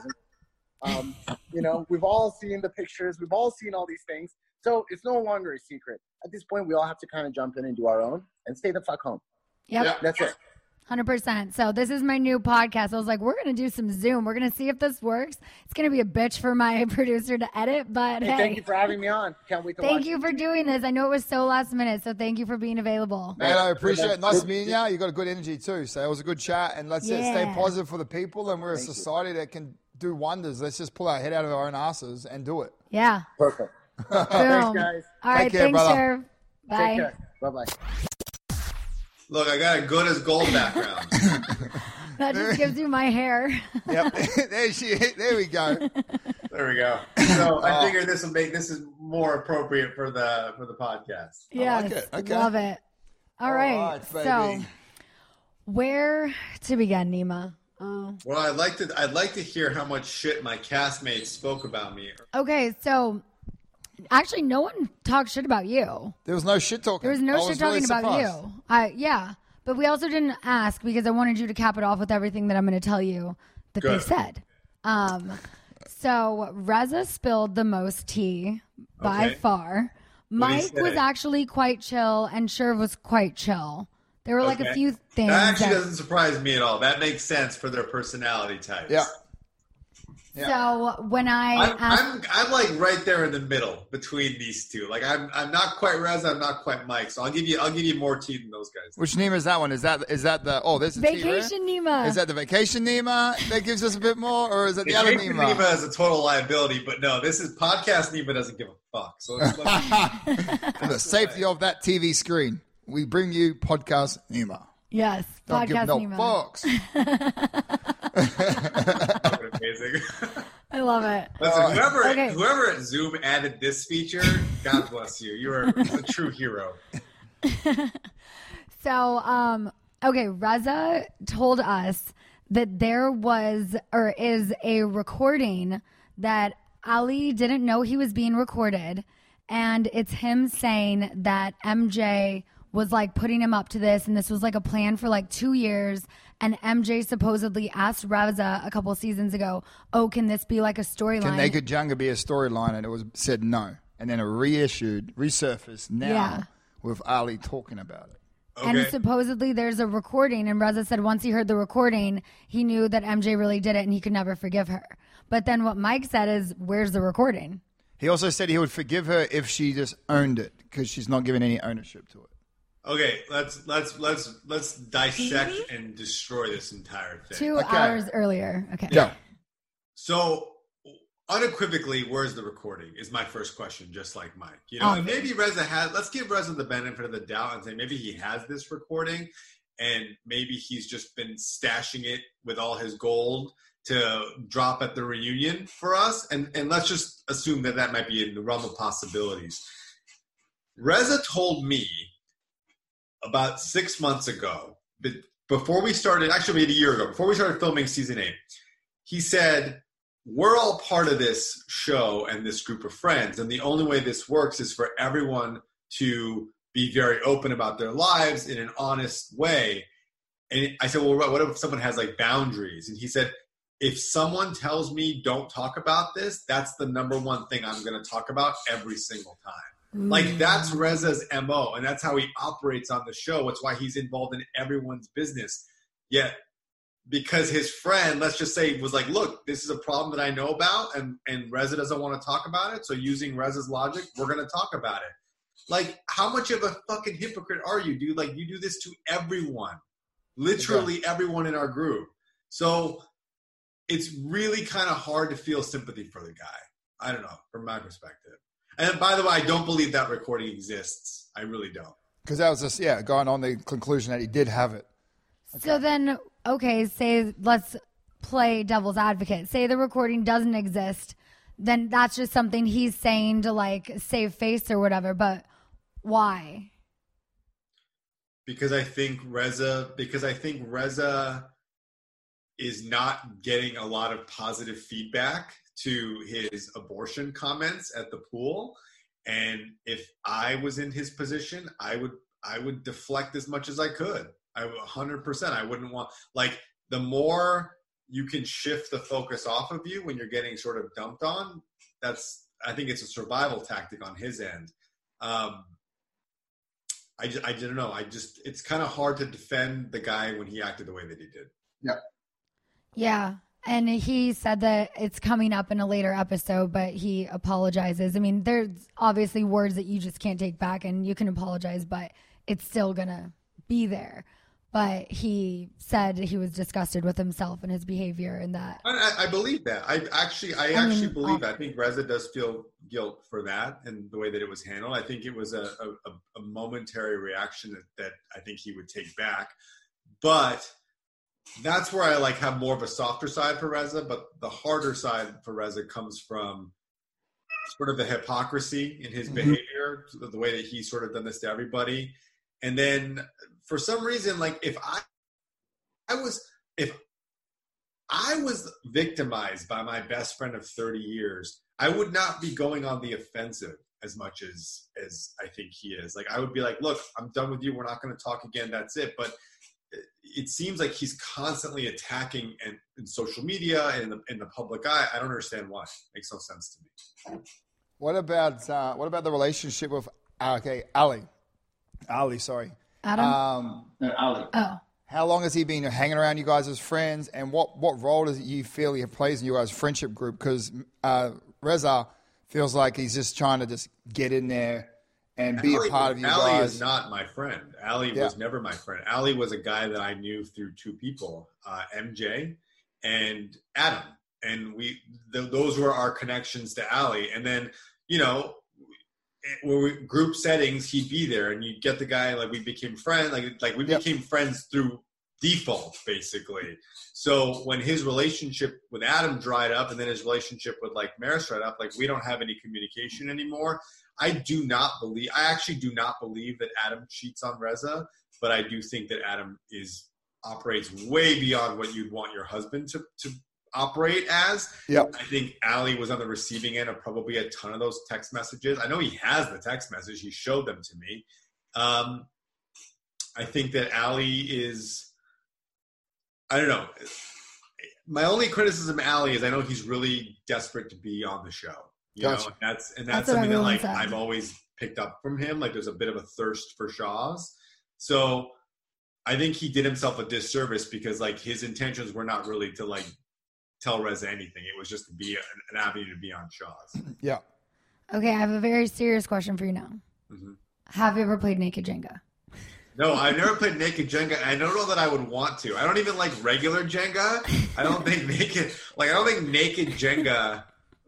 Um, you know, we've all seen the pictures. We've all seen all these things. So it's no longer a secret. At this point, we all have to kind of jump in and do our own and stay the fuck home. Yep. That's it. Hundred percent. So this is my new podcast. I was like, we're gonna do some Zoom. We're gonna see if this works. It's gonna be a bitch for my (laughs) producer to edit, but Hey, hey, thank you for having me on. Can't wait to thank watch you it. for doing this. I know it was so last minute, so thank you for being available. Man, I appreciate it. Nice meeting you. You got a good energy too. So it was a good chat, and let's uh, stay positive for the people. And we're a society that can do wonders. Let's just pull our head out of our own asses and do it. Yeah. Perfect. Boom. Thanks, guys. All right. Take care, thanks, brother. Sheriff. Bye. Bye bye. Look, I got a good as gold background. (laughs) That just gives you my hair. (laughs) Yep. (laughs) there she. There we go. There we go. So I Oh. figured this will make this is more appropriate for the for the podcast. Yes. it. Okay. Love it. All All right. right, so, where to begin, Nema? Oh. Well, I'd like to. I'd like to hear how much shit my castmates spoke about me. Okay, so actually, no one talked shit about you. There was no shit talking. There was no I shit was talking really about surprised. you. I yeah, but we also didn't ask because I wanted you to cap it off with everything that I'm going to tell you that Good. they said. Um, so Reza spilled the most tea by Okay. far. Mike was actually quite chill, and Sherv was quite chill. There were like a few things. That actually that- doesn't surprise me at all. That makes sense for their personality types. Yeah. So when I I'm, asked, I'm I'm like right there in the middle between these two. Like I'm I'm not quite Reza, I'm not quite Mike. So I'll give you I'll give you more tea than those guys. Which Nema is that one? Is that is that the oh this is Vacation Nema. Is that the vacation Nema that gives us a bit more, or is it the other Vacation Nema? Nema is a total liability, but no, this is podcast Nema doesn't give a fuck. So it's like, (laughs) For the safety of that TV screen, we bring you podcast Nema. Yes, Don't give podcast no Nema. fucking (laughs) amazing. I love it. Listen, whoever Okay. whoever at Zoom added this feature, God bless you. You are a true hero. (laughs) So, um, okay, Reza told us that there was or is a recording that Ali didn't know he was being recorded, and it's him saying that MJ was like putting him up to this, and this was like a plan for like two years. And MJ supposedly asked Reza a couple seasons ago, "Oh, can this be like a storyline? Can storyline?" Naked Jenga be a storyline? And it was said no, and then it reissued, resurfaced now Yeah. with Ali talking about it. And supposedly there's a recording, and Reza said once he heard the recording, he knew that MJ really did it and he could never forgive her. But then what Mike said is, Where's the recording? He also said he would forgive her if she just owned it because she's not giving any ownership to it. Okay, let's let's let's let's dissect and destroy this entire thing. Two hours earlier. Okay. Yeah. So unequivocally, where's the recording? Is my first question, just like Mike. You know, and maybe Reza has. Let's give Reza the benefit of the doubt and say maybe he has this recording, and maybe he's just been stashing it with all his gold to drop at the reunion for us. And and let's just assume that that might be in the realm of possibilities. Reza told me about six months ago, before we started, actually, maybe a year ago, before we started filming season eight, he said, We're all part of this show and this group of friends. And the only way this works is for everyone to be very open about their lives in an honest way. And I said, Well, what if someone has like boundaries? And he said, if someone tells me don't talk about this, that's the number one thing I'm going to talk about every single time. Like mm. that's Reza's mo, and that's how he operates on the show. It's why he's involved in everyone's business. Yet, because his friend, let's just say, was like, "Look, this is a problem that I know about, and and Reza doesn't want to talk about it. So, using Reza's logic, we're going to talk about it." Like, how much of a fucking hypocrite are you, dude? Like, you do this to everyone, literally everyone in our group. So, it's really kind of hard to feel sympathy for the guy. I don't know, from my perspective. And by the way, I don't believe that recording exists. I really don't. Because that was just, yeah, going on the conclusion that he did have it. So then, okay, say let's play devil's advocate. Say the recording doesn't exist, then that's just something he's saying to like save face or whatever. But why? Because I think Reza, because I think Reza is not getting a lot of positive feedback to his abortion comments at the pool. And if I was in his position, I would I would deflect as much as I could. I would 100%. I wouldn't want like the more you can shift the focus off of you when you're getting sort of dumped on, that's I think it's a survival tactic on his end. Um, I, just, I don't know. I just it's kind of hard to defend the guy when he acted the way that he did. Yeah. Yeah. And he said that it's coming up in a later episode, but he apologizes. I mean, there's obviously words that you just can't take back, and you can apologize, but it's still going to be there. But he said he was disgusted with himself and his behavior, and that. I, I- believe that. I actually, I I actually mean, believe. that. I oh. think Reza does feel guilt for that and the way that it was handled. I think it was a, a, a- a momentary reaction that, that I think he would take back. But that's where I like have more of a softer side for Reza. But the harder side for Reza comes from sort of the hypocrisy in his Mhm. behavior, the, way that he's sort of done this to everybody. And then for some reason, like if I, I was if I was victimized by my best friend of 30 years. I would not be going on the offensive as much as as I think he is. Like I would be like, look, I'm done with you. We're not going to talk again. That's it. But it seems like he's constantly attacking and in social media and in the, in the public eye. I don't understand why. It makes no sense to me. What about uh, what about the relationship with uh, okay Ali? Ali, sorry, Adam? Um, Ali. Oh. How long has he been hanging around you guys as friends, and what what role does you feel he plays in you guys' friendship group? Because uh, Reza feels like he's just trying to just get in there and be Ali, a part of you Ali guys. is not my friend. Ali Yeah. was never my friend. Ali was a guy that I knew through two people, uh, MJ and Adam, and we th- those were our connections to Ali. And then you know, when we group settings, he'd be there, and you'd get the guy like we became friends, like like we became friends through default, basically. So when his relationship with Adam dried up, and then his relationship with like Maris dried up, like we don't have any communication anymore. I do not believe. I actually do not believe that Adam cheats on Reza, but I do think that Adam is operates way beyond what you'd want your husband to to operate as. Yeah, I think Ali was on the receiving end of probably a ton of those text messages. I know he has the text message. He showed them to me. Um, I think that Ali is. I don't know. My only criticism, Ali, is I know he's really desperate to be on the show. You Gotcha. know, and that's and That's that's, something that like said. I've always picked up from him. Like there's a bit of a thirst for Shahs. So I think he did himself a disservice because like his intentions were not really to like tell Reza anything. It was just to be an, an avenue to be on Shahs. (clears throat) Yeah. Okay, I have a very serious question for you now. Mhm. Have you ever played Naked Jenga? No, I've never played naked Jenga. I don't know that I would want to. I don't even like regular Jenga. I don't think (laughs) naked, like I don't think naked Jenga,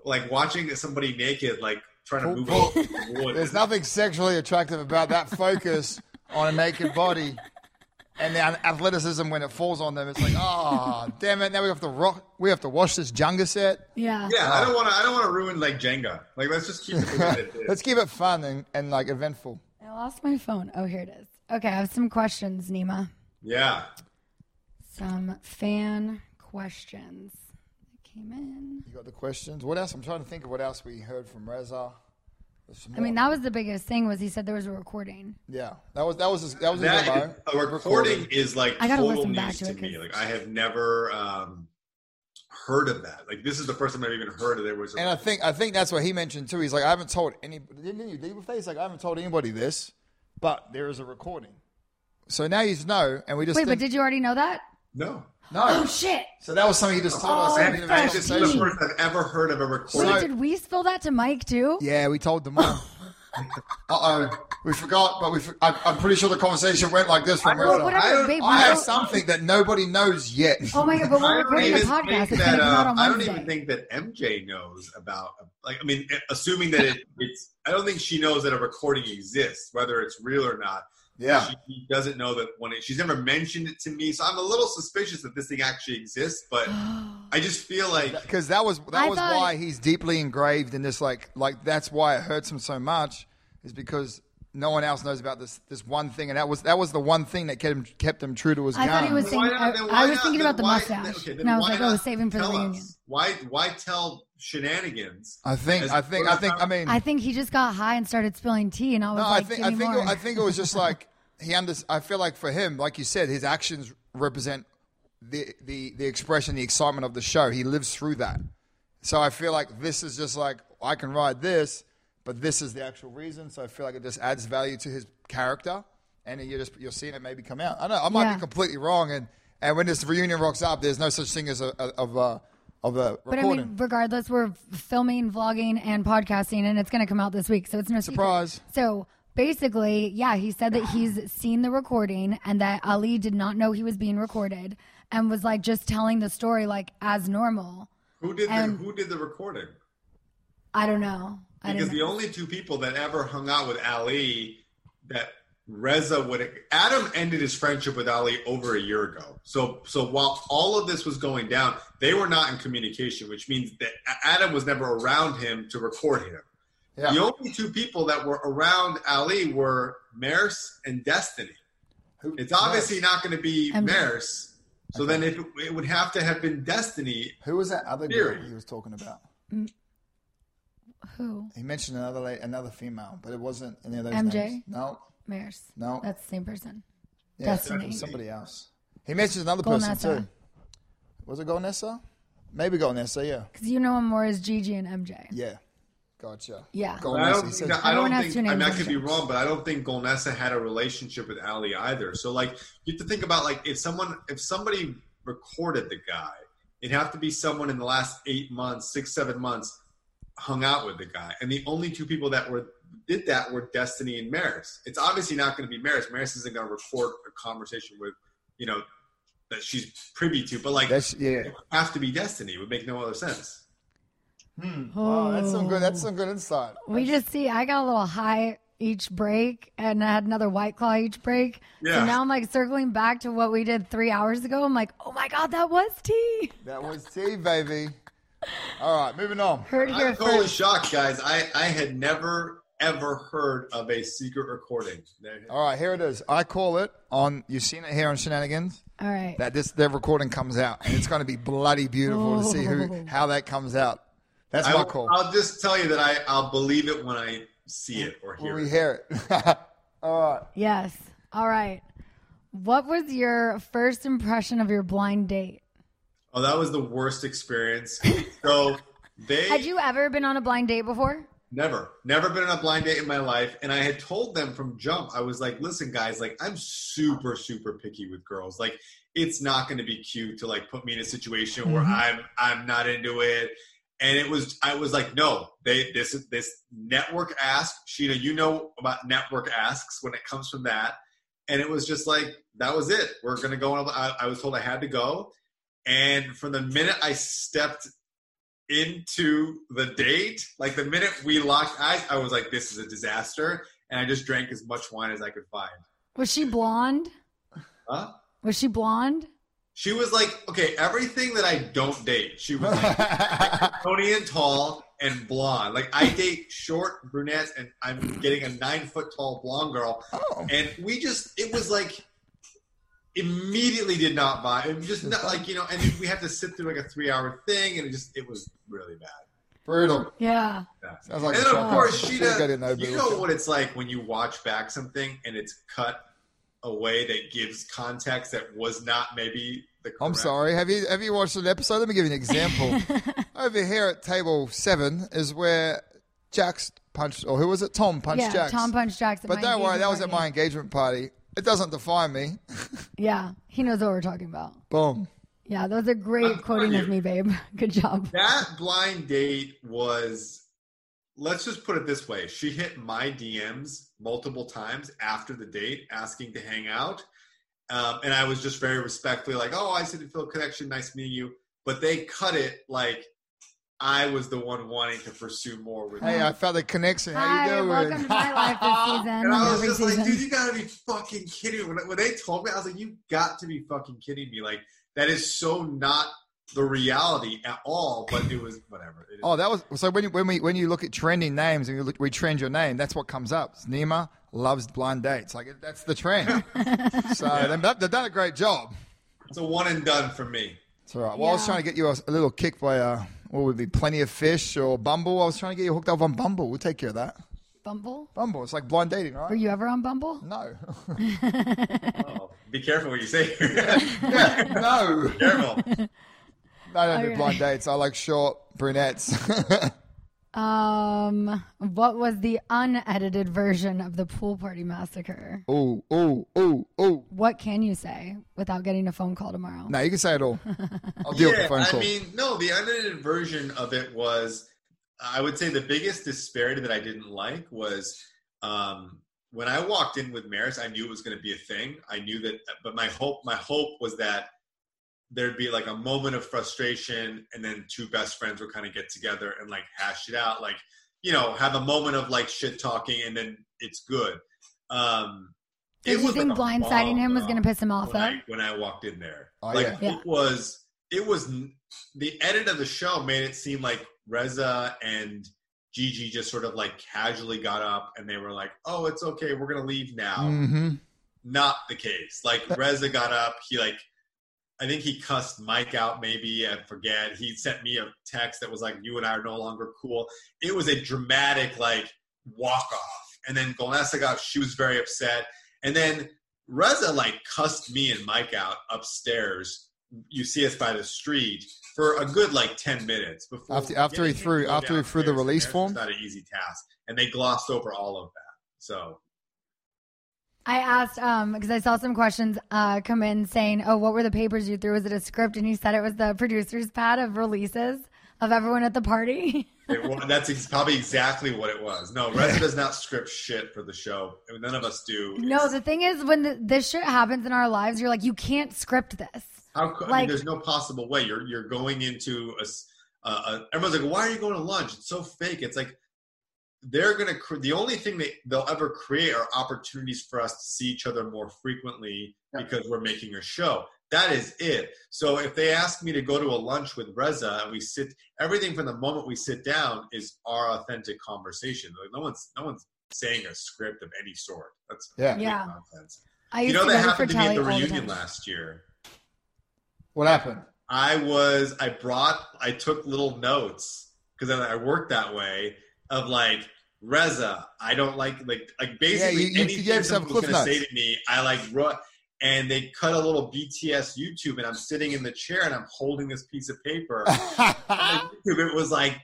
like watching somebody naked, like trying to move Well, over. There's nothing sexually attractive about that focus on a naked body and the athleticism when it falls on them. It's like, oh, damn it! Now we have to rock. We have to wash this Jenga set. Yeah. Yeah, I don't want to. I don't want to ruin like Jenga. Like let's just keep it the way it is. (laughs) Let's keep it fun and, and like eventful. I lost my phone. Oh, here it is. Okay, I have some questions, Nema. Yeah. Some fan questions that came in. You got the questions. What else? I'm trying to think of what else we heard from Reza. I mean, that was the biggest thing was he said there was a recording. yeah, that was that was his, that was his That demo. a recording is like I gotta total back news to to it me. 'cause- Like I have never um, heard of that. Like this is the first time I've even heard of there was. A, And I think I think that's what he mentioned too. He's like, I haven't told any. Didn't you? Did you say? He's like, I haven't told anybody this, but there is a recording. So now you know, and we just Wait, but did you already know that? No. no. Oh shit! So that was something he just told us. Oh, in the fresh This is the first I've ever heard of a recording. Wait, did we spill that to Mike too? Yeah, we told them all. (laughs) uh oh, we forgot, but we. For- I, I'm pretty sure the conversation went like this from Well, Reza. whatever, I don't- babe. I have don't- something that nobody knows yet. Oh my god! But we're I don't recording the even podcast. think It's that, uh, on I don't even think that MJ knows about. Like, I mean, assuming that it, it's. I don't think she knows that a recording exists, whether it's real or not. Yeah. She doesn't know that when it, she's never mentioned it to me, so I'm a little suspicious that this thing actually exists. But (gasps) I just feel like because that was that I was thought- why he's deeply engraved in this. Like like that's why it hurts him so much, is because no one else knows about this this one thing, and that was that was the one thing that kept him kept him true to his I gun. thought he was saying. Why I, I was not- thinking then about the why- mustache, okay, then and I was why like, "Oh, not saving for the tell reunion." us? Why why tell shenanigans? I think As I think I think I mean I think he just got high and started spilling tea, and I was no, like, I think I think it, I think it was just (laughs) like he under. I feel like for him, like you said, his actions represent the the the expression, the excitement of the show. He lives through that. So I feel like this is just like I can ride this, but this is the actual reason. So I feel like it just adds value to his character, and you just you're seeing it maybe come out. I know I might Yeah. be completely wrong, and and when this reunion rocks up, there's no such thing as a, a of a of a But I mean, regardless, we're filming, vlogging, and podcasting, and it's going to come out this week, so it's no secret. Surprise. So basically, yeah, he said that he's seen the recording and that Ali did not know he was being recorded and was like just telling the story like as normal. Who did the, And- who did the recording? I don't know. I Because don't the only two people that ever hung out with Ali that Reza would Adam ended his friendship with Ali over a year ago. So so while all of this was going down, they were not in communication, which means that Adam was never around him to record him. Yeah. The only two people that were around Ali were Maris and Destiney. It's obviously not going to be MJ. Maris. So then if it, it would have to have been Destiney. Who was that other Theory. girl he was talking about? Mm. Who? He mentioned another la- another female, but it wasn't any of those MJ? names. No, Maris. No. That's the same person. yeah, Destiney. somebody else. He mentioned another person Golnesa. too. Was it Golnesa? Maybe Golnesa. Yeah, Because you know him more as Gigi and MJ. yeah. Gotcha. Yeah. I Golnesa. don't, He said- no, I don't Everyone has think. two I mean, I could be show. wrong, but I don't think Golnesa had a relationship with Ali either. So, like, you have to think about like if someone, if somebody recorded the guy, it'd have to be someone in the last eight months, six, seven months, hung out with the guy, and the only two people that were did that were Destiney and Maris. It's obviously not going to be Maris. Maris isn't going to record a conversation with, you know, that she's privy to. But like, That's yeah. it would have to be Destiney. It would make no other sense. Oh, that's some good. That's some good insight. We just see I got a little high each break and I had another white claw each break. Yeah. So now I'm like circling back to what we did three hours ago. I'm like, oh my God, that was tea. That was tea, baby. All right, moving on. Heard I'm totally first. shocked, guys. I, I had never ever heard of a secret recording. All right, here it is. I call it on. You've seen it here on Scheananigans. All right. That this their recording comes out, and it's going to be bloody beautiful to see who oh. how that comes out. That's I, my call. I'll just tell you that I, I'll believe it when I see it or When hear we it. hear it. (laughs) All right. Yes. All right. What was your first impression of your blind date? Oh, that was the worst experience. (laughs) So they Had you ever been on a blind date before? Never, never been on a blind date in my life. And I had told them from jump, I was like, listen, guys, like I'm super, super picky with girls. Like it's not going to be cute to like put me in a situation where Mhm. I'm, I'm not into it. And it was, I was like, no, they, this, this network ask, Scheana, you know about network asks when it comes from that. And it was just like, that was it. We're going to go on. I, I was told I had to go. And from the minute I stepped into the date, like the minute we locked eyes, I was like, this is a disaster. And I just drank as much wine as I could find. Was she blonde? Huh? Was she blonde? She was like, okay, everything that I don't date. She was like (laughs) Tony and tall and blonde. Like I date short brunettes, and I'm getting a nine foot tall blonde girl. Oh. And we just, it was like immediately did not buy. It just not like you know, and we had to sit through like a three hour thing, and it just it was really bad. Brutal. Yeah. Sounds like and then of course, Should've got Scheana, in there, you but- know what it's like when you watch back something and it's cut a way that gives context that was not maybe the correct. I'm sorry. Have you have you watched an episode? Let me give you an example. (laughs) Over here at table seven is where Jax punched, or who was it? Tom punched yeah, Jax. Tom punched Jax. But don't worry, that was at my engagement party. It doesn't define me. (laughs) Yeah, he knows what we're talking about. Boom. Yeah, that was a great quoting of me, babe. (laughs) Good job. That blind date was. Let's just put it this way: she hit my DMs multiple times after the date, asking to hang out, um, and I was just very respectfully like, "Oh, I see the Phil connection. Nice meeting you." But they cut it like I was the one wanting to pursue more with. Hey, her. I felt the connection. How Hi, you doing? welcome to my life this (laughs) season. And I was every just season. like, dude, you gotta be fucking kidding me. When, when they told me, I was like, you got to be fucking kidding me. Like, that is so not the reality at all, but it was whatever. It is. Oh, that was so. When you, when we when you look at trending names and you look, we trend your name, that's what comes up. It's Nema loves blind dates. Like that's the trend. (laughs) so they've, they've done a great job. It's a one and done for me. It's all right. Well, I was trying to get you a, a little kick by uh, what would be plenty of fish or Bumble. I was trying to get you hooked up on Bumble. We'll take care of that. Bumble? Bumble. It's like blind dating, right? Were you ever on Bumble? No. (laughs) Oh, be careful what you say (laughs) here. no. careful. I don't do Okay. blind dates. I like short brunettes. (laughs) Um, what was the unedited version of the pool party massacre? Oh, oh, oh, oh. What can you say without getting a phone call tomorrow? No, you can say it all. (laughs) I'll deal with the phone call. I mean, no, the unedited version of it was, I would say the biggest disparity that I didn't like was um, when I walked in with Maris, I knew it was going to be a thing. I knew that, but my hope, my hope was that there'd be like a moment of frustration and then two best friends would kind of get together and like hash it out like you know have a moment of like shit talking and then it's good um Did you was think like blindsiding bomb, him was going to piss him off, when though? I, when I walked in there Oh, like yeah. Yeah. it was it was the edit of the show made it seem like Reza and Gigi just sort of like casually got up and they were like oh it's okay we're gonna leave now Mm-hmm. not the case. Like Reza got up, he like I think he cussed Mike out. Maybe I forget. He sent me a text that was like, "You and I are no longer cool." It was a dramatic like walk off, and then Golnesa got. She was very upset, and then Reza like cussed me and Mike out upstairs. You see us by the street for a good like ten minutes before After after he getting him to threw after he threw the release It's form. not an easy task, and they glossed over all of that. So I asked um because I saw some questions uh come in saying, "Oh, what were the papers you threw? Was it a script?" And he said it was the producer's pad of releases of everyone at the party. (laughs) it, that's ex- probably exactly what it was. No, Reza does not script shit for the show. None of us do. no, the thing is, when the, this shit happens in our lives, you're like, you can't script this. How? co- I Like- mean, there's no possible way. You're you're going into a. everyone's like, why are you going to lunch? It's so fake. It's like they're gonna. Cre- the only thing that they'll ever create are opportunities for us to see each other more frequently because we're making a show. That is it. So if they ask me to go to a lunch with Reza and we sit, everything from the moment we sit down is our authentic conversation. Like no one's no one's saying a script of any sort. That's Yeah. Yeah. nonsense. I you know to that happened to me at the all the reunion last year. What happened? I was I brought I took little notes because I, I worked that way of like Reza. I don't like like like basically you- you anything gave some someone was cliff gonna say to me. I like wrote and they cut a little BTS YouTube and I'm sitting in the chair and I'm holding this piece of paper. (laughs) YouTube, it was like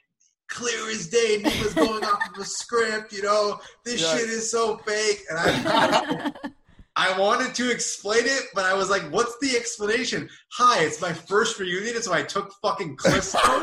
clear as day. And he was going off of a script. You know this Yeah. shit is so fake and I. (laughs) (laughs) I wanted to explain it, but I was like, "What's the explanation?" Hi, it's my first reunion, so I took fucking clips. (laughs) I'm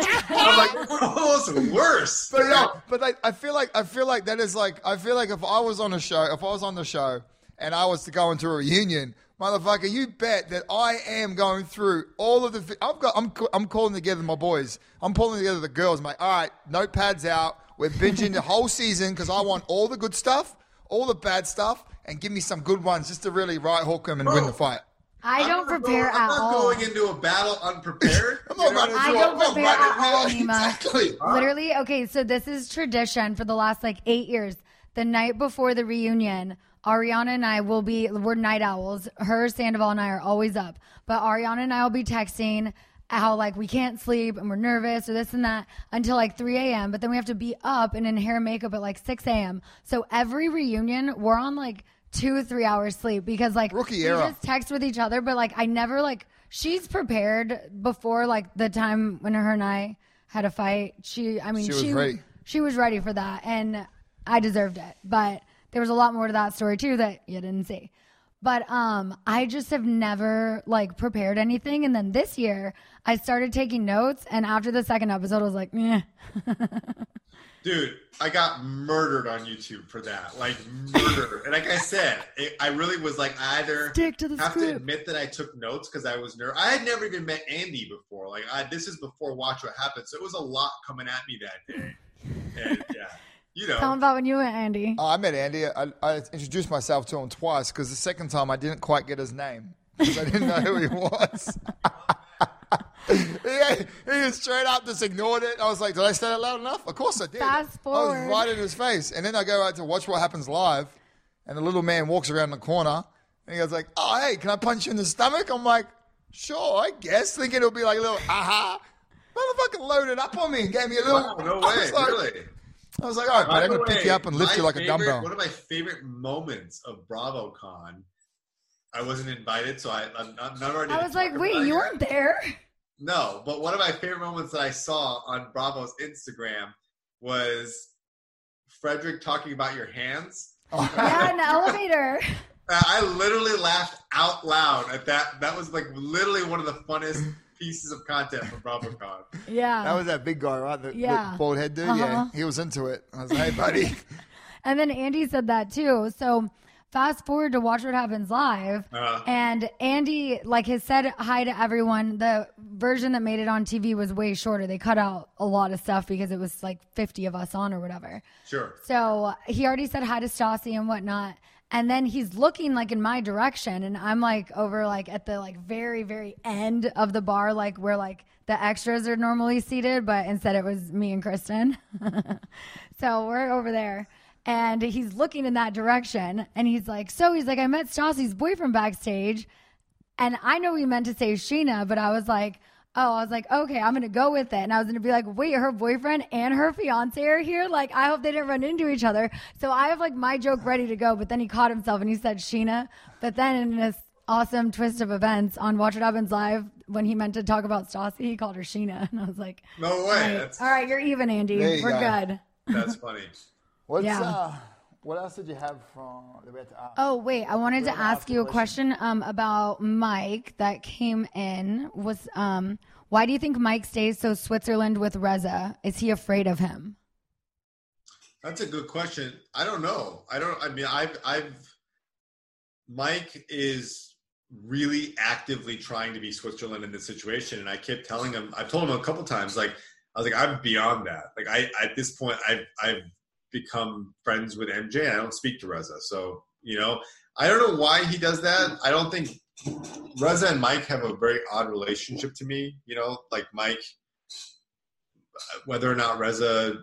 like, "Oh, it's worse." But no, but like, I feel like I feel like that is like I feel like if I was on a show, if I was on the show, and I was to go into a reunion, motherfucker, you bet that I am going through all of the. I've got. I'm I'm calling together my boys. I'm pulling together the girls. I'm like, all right, notepads out. We're binging the whole season because I want all the good stuff, all the bad stuff, and give me some good ones just to really right hook them and win the fight. I don't prepare I'm at not all. going into a battle unprepared. (laughs) I'm not running I don't I'm prepare running- at all, Nema. Exactly. Literally, okay, so this is tradition for the last like eight years. The night before the reunion, Ariana and I will be, we're night owls. Her, Sandoval, and I are always up. But Ariana and I will be texting how like we can't sleep and we're nervous or this and that until like 3 a.m. But then we have to be up and in hair and makeup at like 6 a.m. So every reunion, we're on like two, three hours sleep because like Rookie we era. just text with each other. But like I never like, she's prepared before like the time when her and I had a fight. She, I mean, She she ready. she was ready for that, and I deserved it. But there was a lot more to that story too that you didn't see. But um, I just have never like prepared anything, and then this year I started taking notes, and after the second episode, I was like, "Meh." (laughs) Dude, I got murdered on YouTube for that. Like murder. and like I said, it, I really was like I either Stick to the have to admit that I took notes because I was nervous. I had never even met Andy before. Like I, this is before Watch What Happens, so it was a lot coming at me that day. And yeah, you know, Tell them about when you went, Andy. Oh, I met Andy. I, I introduced myself to him twice because the second time I didn't quite get his name because I didn't know who he was. (laughs) he, he was straight up just ignored it. I was like, "Did I say that loud enough?" Of course I did. Fast forward. I was right in his face, and then I go out to watch what happens live, and the little man walks around the corner, and he goes like, "Oh, hey, can I punch you in the stomach?" I'm like, "Sure, I guess," thinking it'll be like a little aha. Motherfucker loaded up on me and gave me a little. wow, no (laughs) I way, was like- really. I was like, all right, By but I'm going to pick you up and lift you like a dumbbell. One of my favorite moments of BravoCon. I wasn't invited, so I, I'm not, not already. I was like, "Wait, you weren't there." No, but one of my favorite moments that I saw on Bravo's Instagram was Frederick talking about your hands. Oh. Yeah, in the (laughs) elevator. I literally laughed out loud at that. That was like literally one of the funnest pieces of content from BravoCon. (laughs) Yeah. That was that big guy, right? The, the Yeah. bald head dude. Uh-huh. Yeah, he was into it. I was like, hey, buddy. (laughs) And then Andy said that too. So fast forward to watch what happens live. Uh. and Andy, like, has said hi to everyone. The version that made it on TV was way shorter. They cut out a lot of stuff because it was like 50 of us on or whatever. Sure. So he already said hi to Stassi and whatnot. And then he's looking like in my direction, and I'm like over like at the like very very end of the bar, like where like the extras are normally seated, but instead it was me and Kristen. (laughs) so we're over there, and he's looking in that direction, and he's like, so he's like, I met Stassi's boyfriend backstage, And I know he meant to say Scheana, but I was like, oh, I was like, okay, I'm gonna go with it. And I was gonna be like, wait, her boyfriend and her fiance are here. Like, I hope they didn't run into each other. So I have like my joke ready to go, but then he caught himself and he said Scheana. But then in this awesome twist of events on Watch What Happens Live, when he meant to talk about Stassi, he called her Scheana. (laughs) And I was like, No way. all right, That's, all right you're even, Andy. We're go. good. that's funny. What's Yeah. uh, what else did you have from that we had to ask? Oh wait, I wanted to gonna ask you a question um, about Mike that came in. Was um, why do you think Mike stays so Switzerland with Reza? Is he afraid of him? That's a good question. I don't know. I don't. I mean, I've, I've. Mike is really actively trying to be Switzerland in this situation, and I kept telling him. I've told him a couple times, like I was like, I'm beyond that. Like I, at this point, I've, I've become friends with MJ. I don't speak to Reza, so you know, I don't know why he does that. I don't think Reza and Mike have a very odd relationship to me. You know, like Mike, whether or not Reza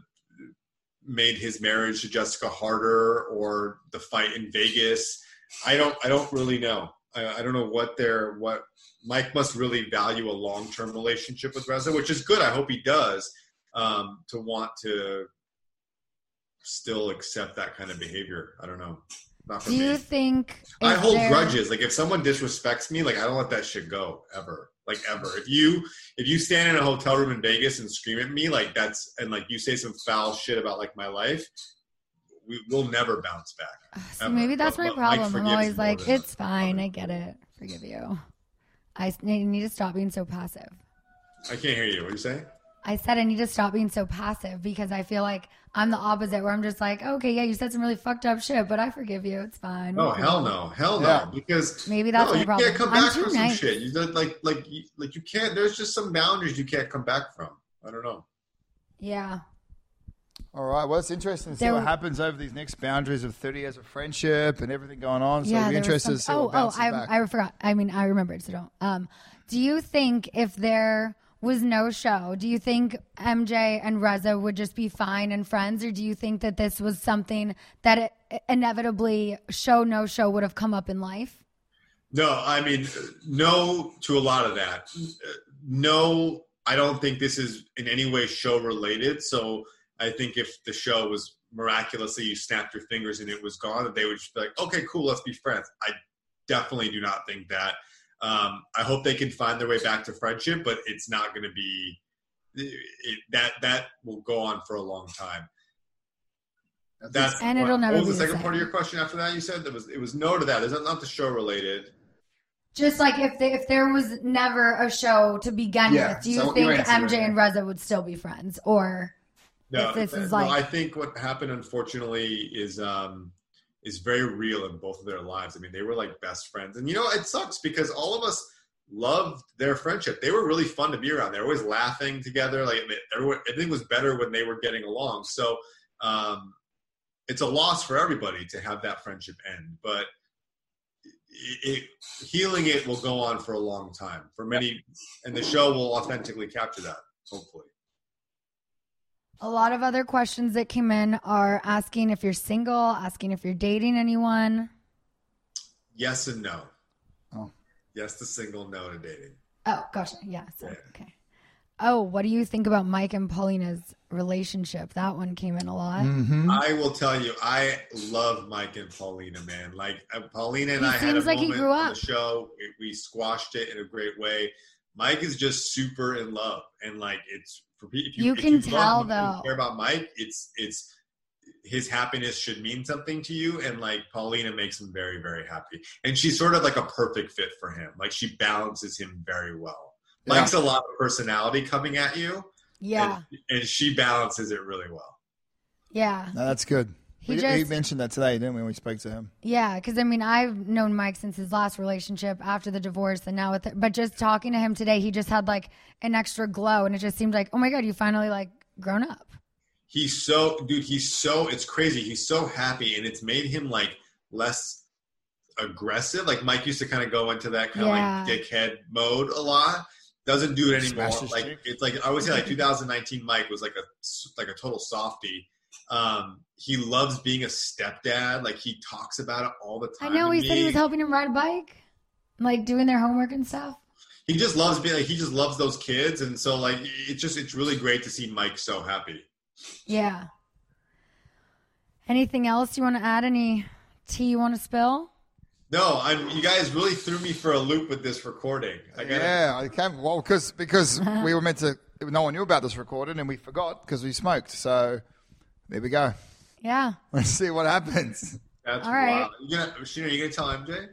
made his marriage to Jessica harder or the fight in Vegas. I don't I don't really know. I, I don't know what their what Mike must really value a long term relationship with Reza, which is good. I hope he does. Um, to want to still accept that kind of behavior. I don't know. Not for Do you think? I hold there- grudges. Like if someone disrespects me, like I don't let that shit go ever. Like ever. If you if you stand in a hotel room in Vegas and scream at me, like that's and like you say some foul shit about like my life, we will never bounce back. Uh, so maybe that's But- my problem. I'm always like, it's fine. I get it. Forgive you. I need to stop being so passive. I can't hear you. What are you saying? I said I need to stop being so passive because I feel like I'm the opposite, where I'm just like, okay, yeah, you said some really fucked up shit, but I forgive you. It's fine. Oh hell no, hell no! Yeah. Because Maybe that's no, my you problem. can't come back too from some shit. You don't- like like you, like you can't. There's just some boundaries you can't come back from. I don't know. Yeah. All right. Well, it's interesting to see There what happens over these next boundaries of 30 years of friendship and everything going on. So yeah, it'll be there was interested to see some- what oh, oh, I, back. I forgot. I mean, I remembered. So don't. Um, do you think if there was no show, do you think MJ and Reza would just be fine and friends, or do you think that this was something that it, inevitably show no show would have come up in life? No, I mean, no to a lot of that. No, I don't think this is in any way show related. So I think if the show was miraculously you snapped your fingers and it was gone, that they would just be like, okay, cool, let's be friends. I definitely do not think that. Um, I hope they can find their way back to friendship, but it's not going to be it, that. That will go on for a long time. That's And it'll never What was be the the second part of your question after that? You said there was it was no to that. Is that not the show related? Just like if they, if there was never a show to begin Yeah, with, do you so think MJ right and Reza would still be friends, or No, if this is no, like I think what happened, unfortunately, is um, is very real in both of their lives. I mean, they were like best friends, and you know, it sucks because all of us loved their friendship. They were really fun to be around. They were always laughing together. Like everyone, everything was better when they were getting along. So um, it's a loss for everybody to have that friendship end, but. It, it, healing it will go on for a long time for many, and the show will authentically capture that. Hopefully. A lot of other questions that came in are asking if you're single, asking if you're dating anyone. Yes and no. Oh. Yes to single, no to dating. Oh, gosh. Yeah. So, okay. Oh, what do you think about Mike and Paulina's relationship? That one came in a lot. Mm-hmm. I will tell you, I love Mike and Paulina, man. Like uh, Paulina and He I had a seems like he moment grew on the show. We, we squashed it in a great way. Mike is just super in love, and like it's for pe- if you, You if can you tell, love Mike and though. Care about Mike, it's it's his happiness should mean something to you, and like Paulina makes him very very happy, and she's sort of like a perfect fit for him. Like she balances him very well. Yeah. Mike's a lot of personality coming at you, Yeah. and, and she balances it really well. Yeah. No, that's good. He we, just- he mentioned that today, didn't we? When we spoke to him. Yeah, because I mean, I've known Mike since his last relationship after the divorce, and now with, but just talking to him today, he just had like an extra glow, and it just seemed like, oh my god, you finally like grown up. he's so dude he's so it's crazy he's so happy and it's made him like less aggressive like mike used to kind of go into that kind of Yeah. like dickhead mode a lot doesn't do it anymore Smash like it's like i would say like 2019 mike was like a like a total softie um he loves being a stepdad like he talks about it all the time. I know to he said he was helping him ride a bike. like doing their homework and stuff. He just loves being like he just loves those kids, and so like it's just it's really great to see Mike so happy. Yeah. Anything else you want to add? Any tea you want to spill? No, I'm. You guys really threw me for a loop with this recording. I gotta, Yeah, I came well because because (laughs) we were meant to. No one knew about this recording, and we forgot because we smoked. So there we go. Yeah. (laughs) Let's see what happens. That's All right. wild. You gonna, Scheana, you gonna tell MJ?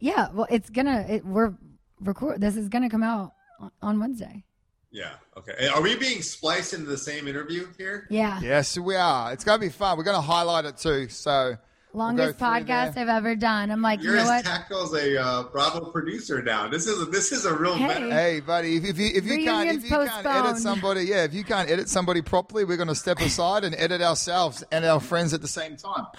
Yeah. Well, it's gonna. It, we're record. This is gonna come out on- on Wednesday. Yeah. Okay. Are we being spliced into the same interview here? Yeah. Yes, we are. It's gonna be fun. We're gonna highlight it too. So we'll go Longest through podcast I've ever done. I'm like, You're you know as what? tactile as a uh, Bravo producer now. This is a, this is a real. Hey. benefit. Hey, buddy, if, if you if you can't if Reunions you can't edit somebody, yeah, if you can't edit somebody properly, we're gonna step aside and edit ourselves and our friends at the same time. (gasps)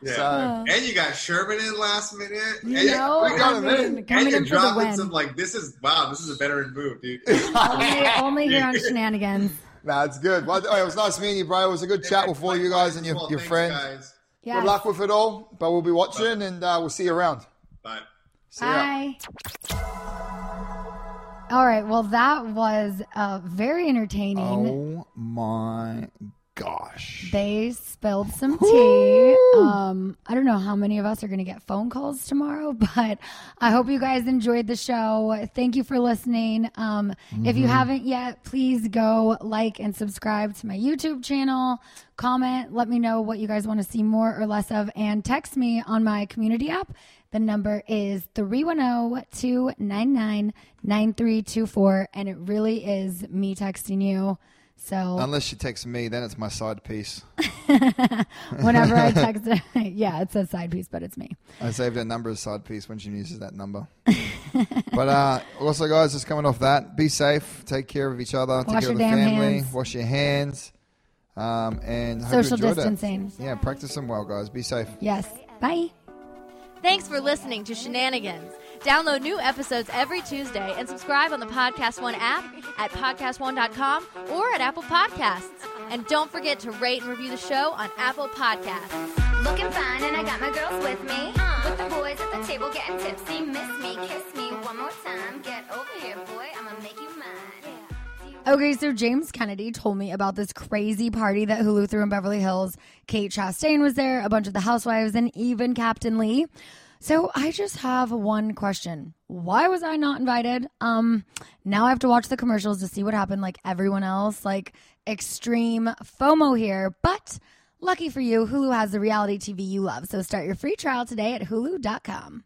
Yeah. So- and you got Shervin in last minute. You and know, we got I him mean, in. coming and you're in for the dropping win. some like this is wow. This is a veteran move, dude. (laughs) only, only here on (laughs) Scheananigans. Nah, it's good. Well, it was nice meeting you, bro. It was a good chat with all you guys and your, Well, your thanks, friends. guys. Yes. Good luck with it all, but we'll be watching and uh, we'll see you around. Bye. See ya. Bye. All right. Well, that was uh, very entertaining. Oh my gosh. They spilled some tea. Um, I don't know how many of us are going to get phone calls tomorrow, (laughs) but I hope you guys enjoyed the show. Thank you for listening. Um, If you Mhm. haven't yet, please go like and subscribe to my YouTube channel. Comment, let me know what you guys want to see more or less of, and text me on my community app. The number is 310 299 9324, and it really is me texting you. So Unless she texts me, then it's my side piece. (laughs) Whenever I (laughs) text her, (laughs) yeah, it says side piece, but it's me. I saved her number as side piece when she uses that number. but uh, also, guys, just coming off that, be safe, take care of each other, take care of the your family, hands. wash your hands, um, and hope you Social enjoyed it. distancing. Yeah, practice them well, guys. Be safe. Yes. Bye. Thanks for listening to Scheananigans. Download new episodes every Tuesday and subscribe on the Podcast One app at podcastone.com or at Apple Podcasts. And don't forget to rate and review the show on Apple Podcasts. Looking fine, and I got my girls with me. Uh-huh. With the boys at the table getting tipsy. Miss me, kiss me one more time. Get over here, boy. I'ma make you mine. Okay, so James Kennedy told me about this crazy party that Hulu threw in Beverly Hills. Kate Chastain was there, a bunch of the housewives, and even Captain Lee. So I just have one question. Why was I not invited? Um now I have to watch the commercials to see what happened like everyone else, like extreme FOMO here, but lucky for you, Hulu has the reality TV you love. So start your free trial today at hulu.com.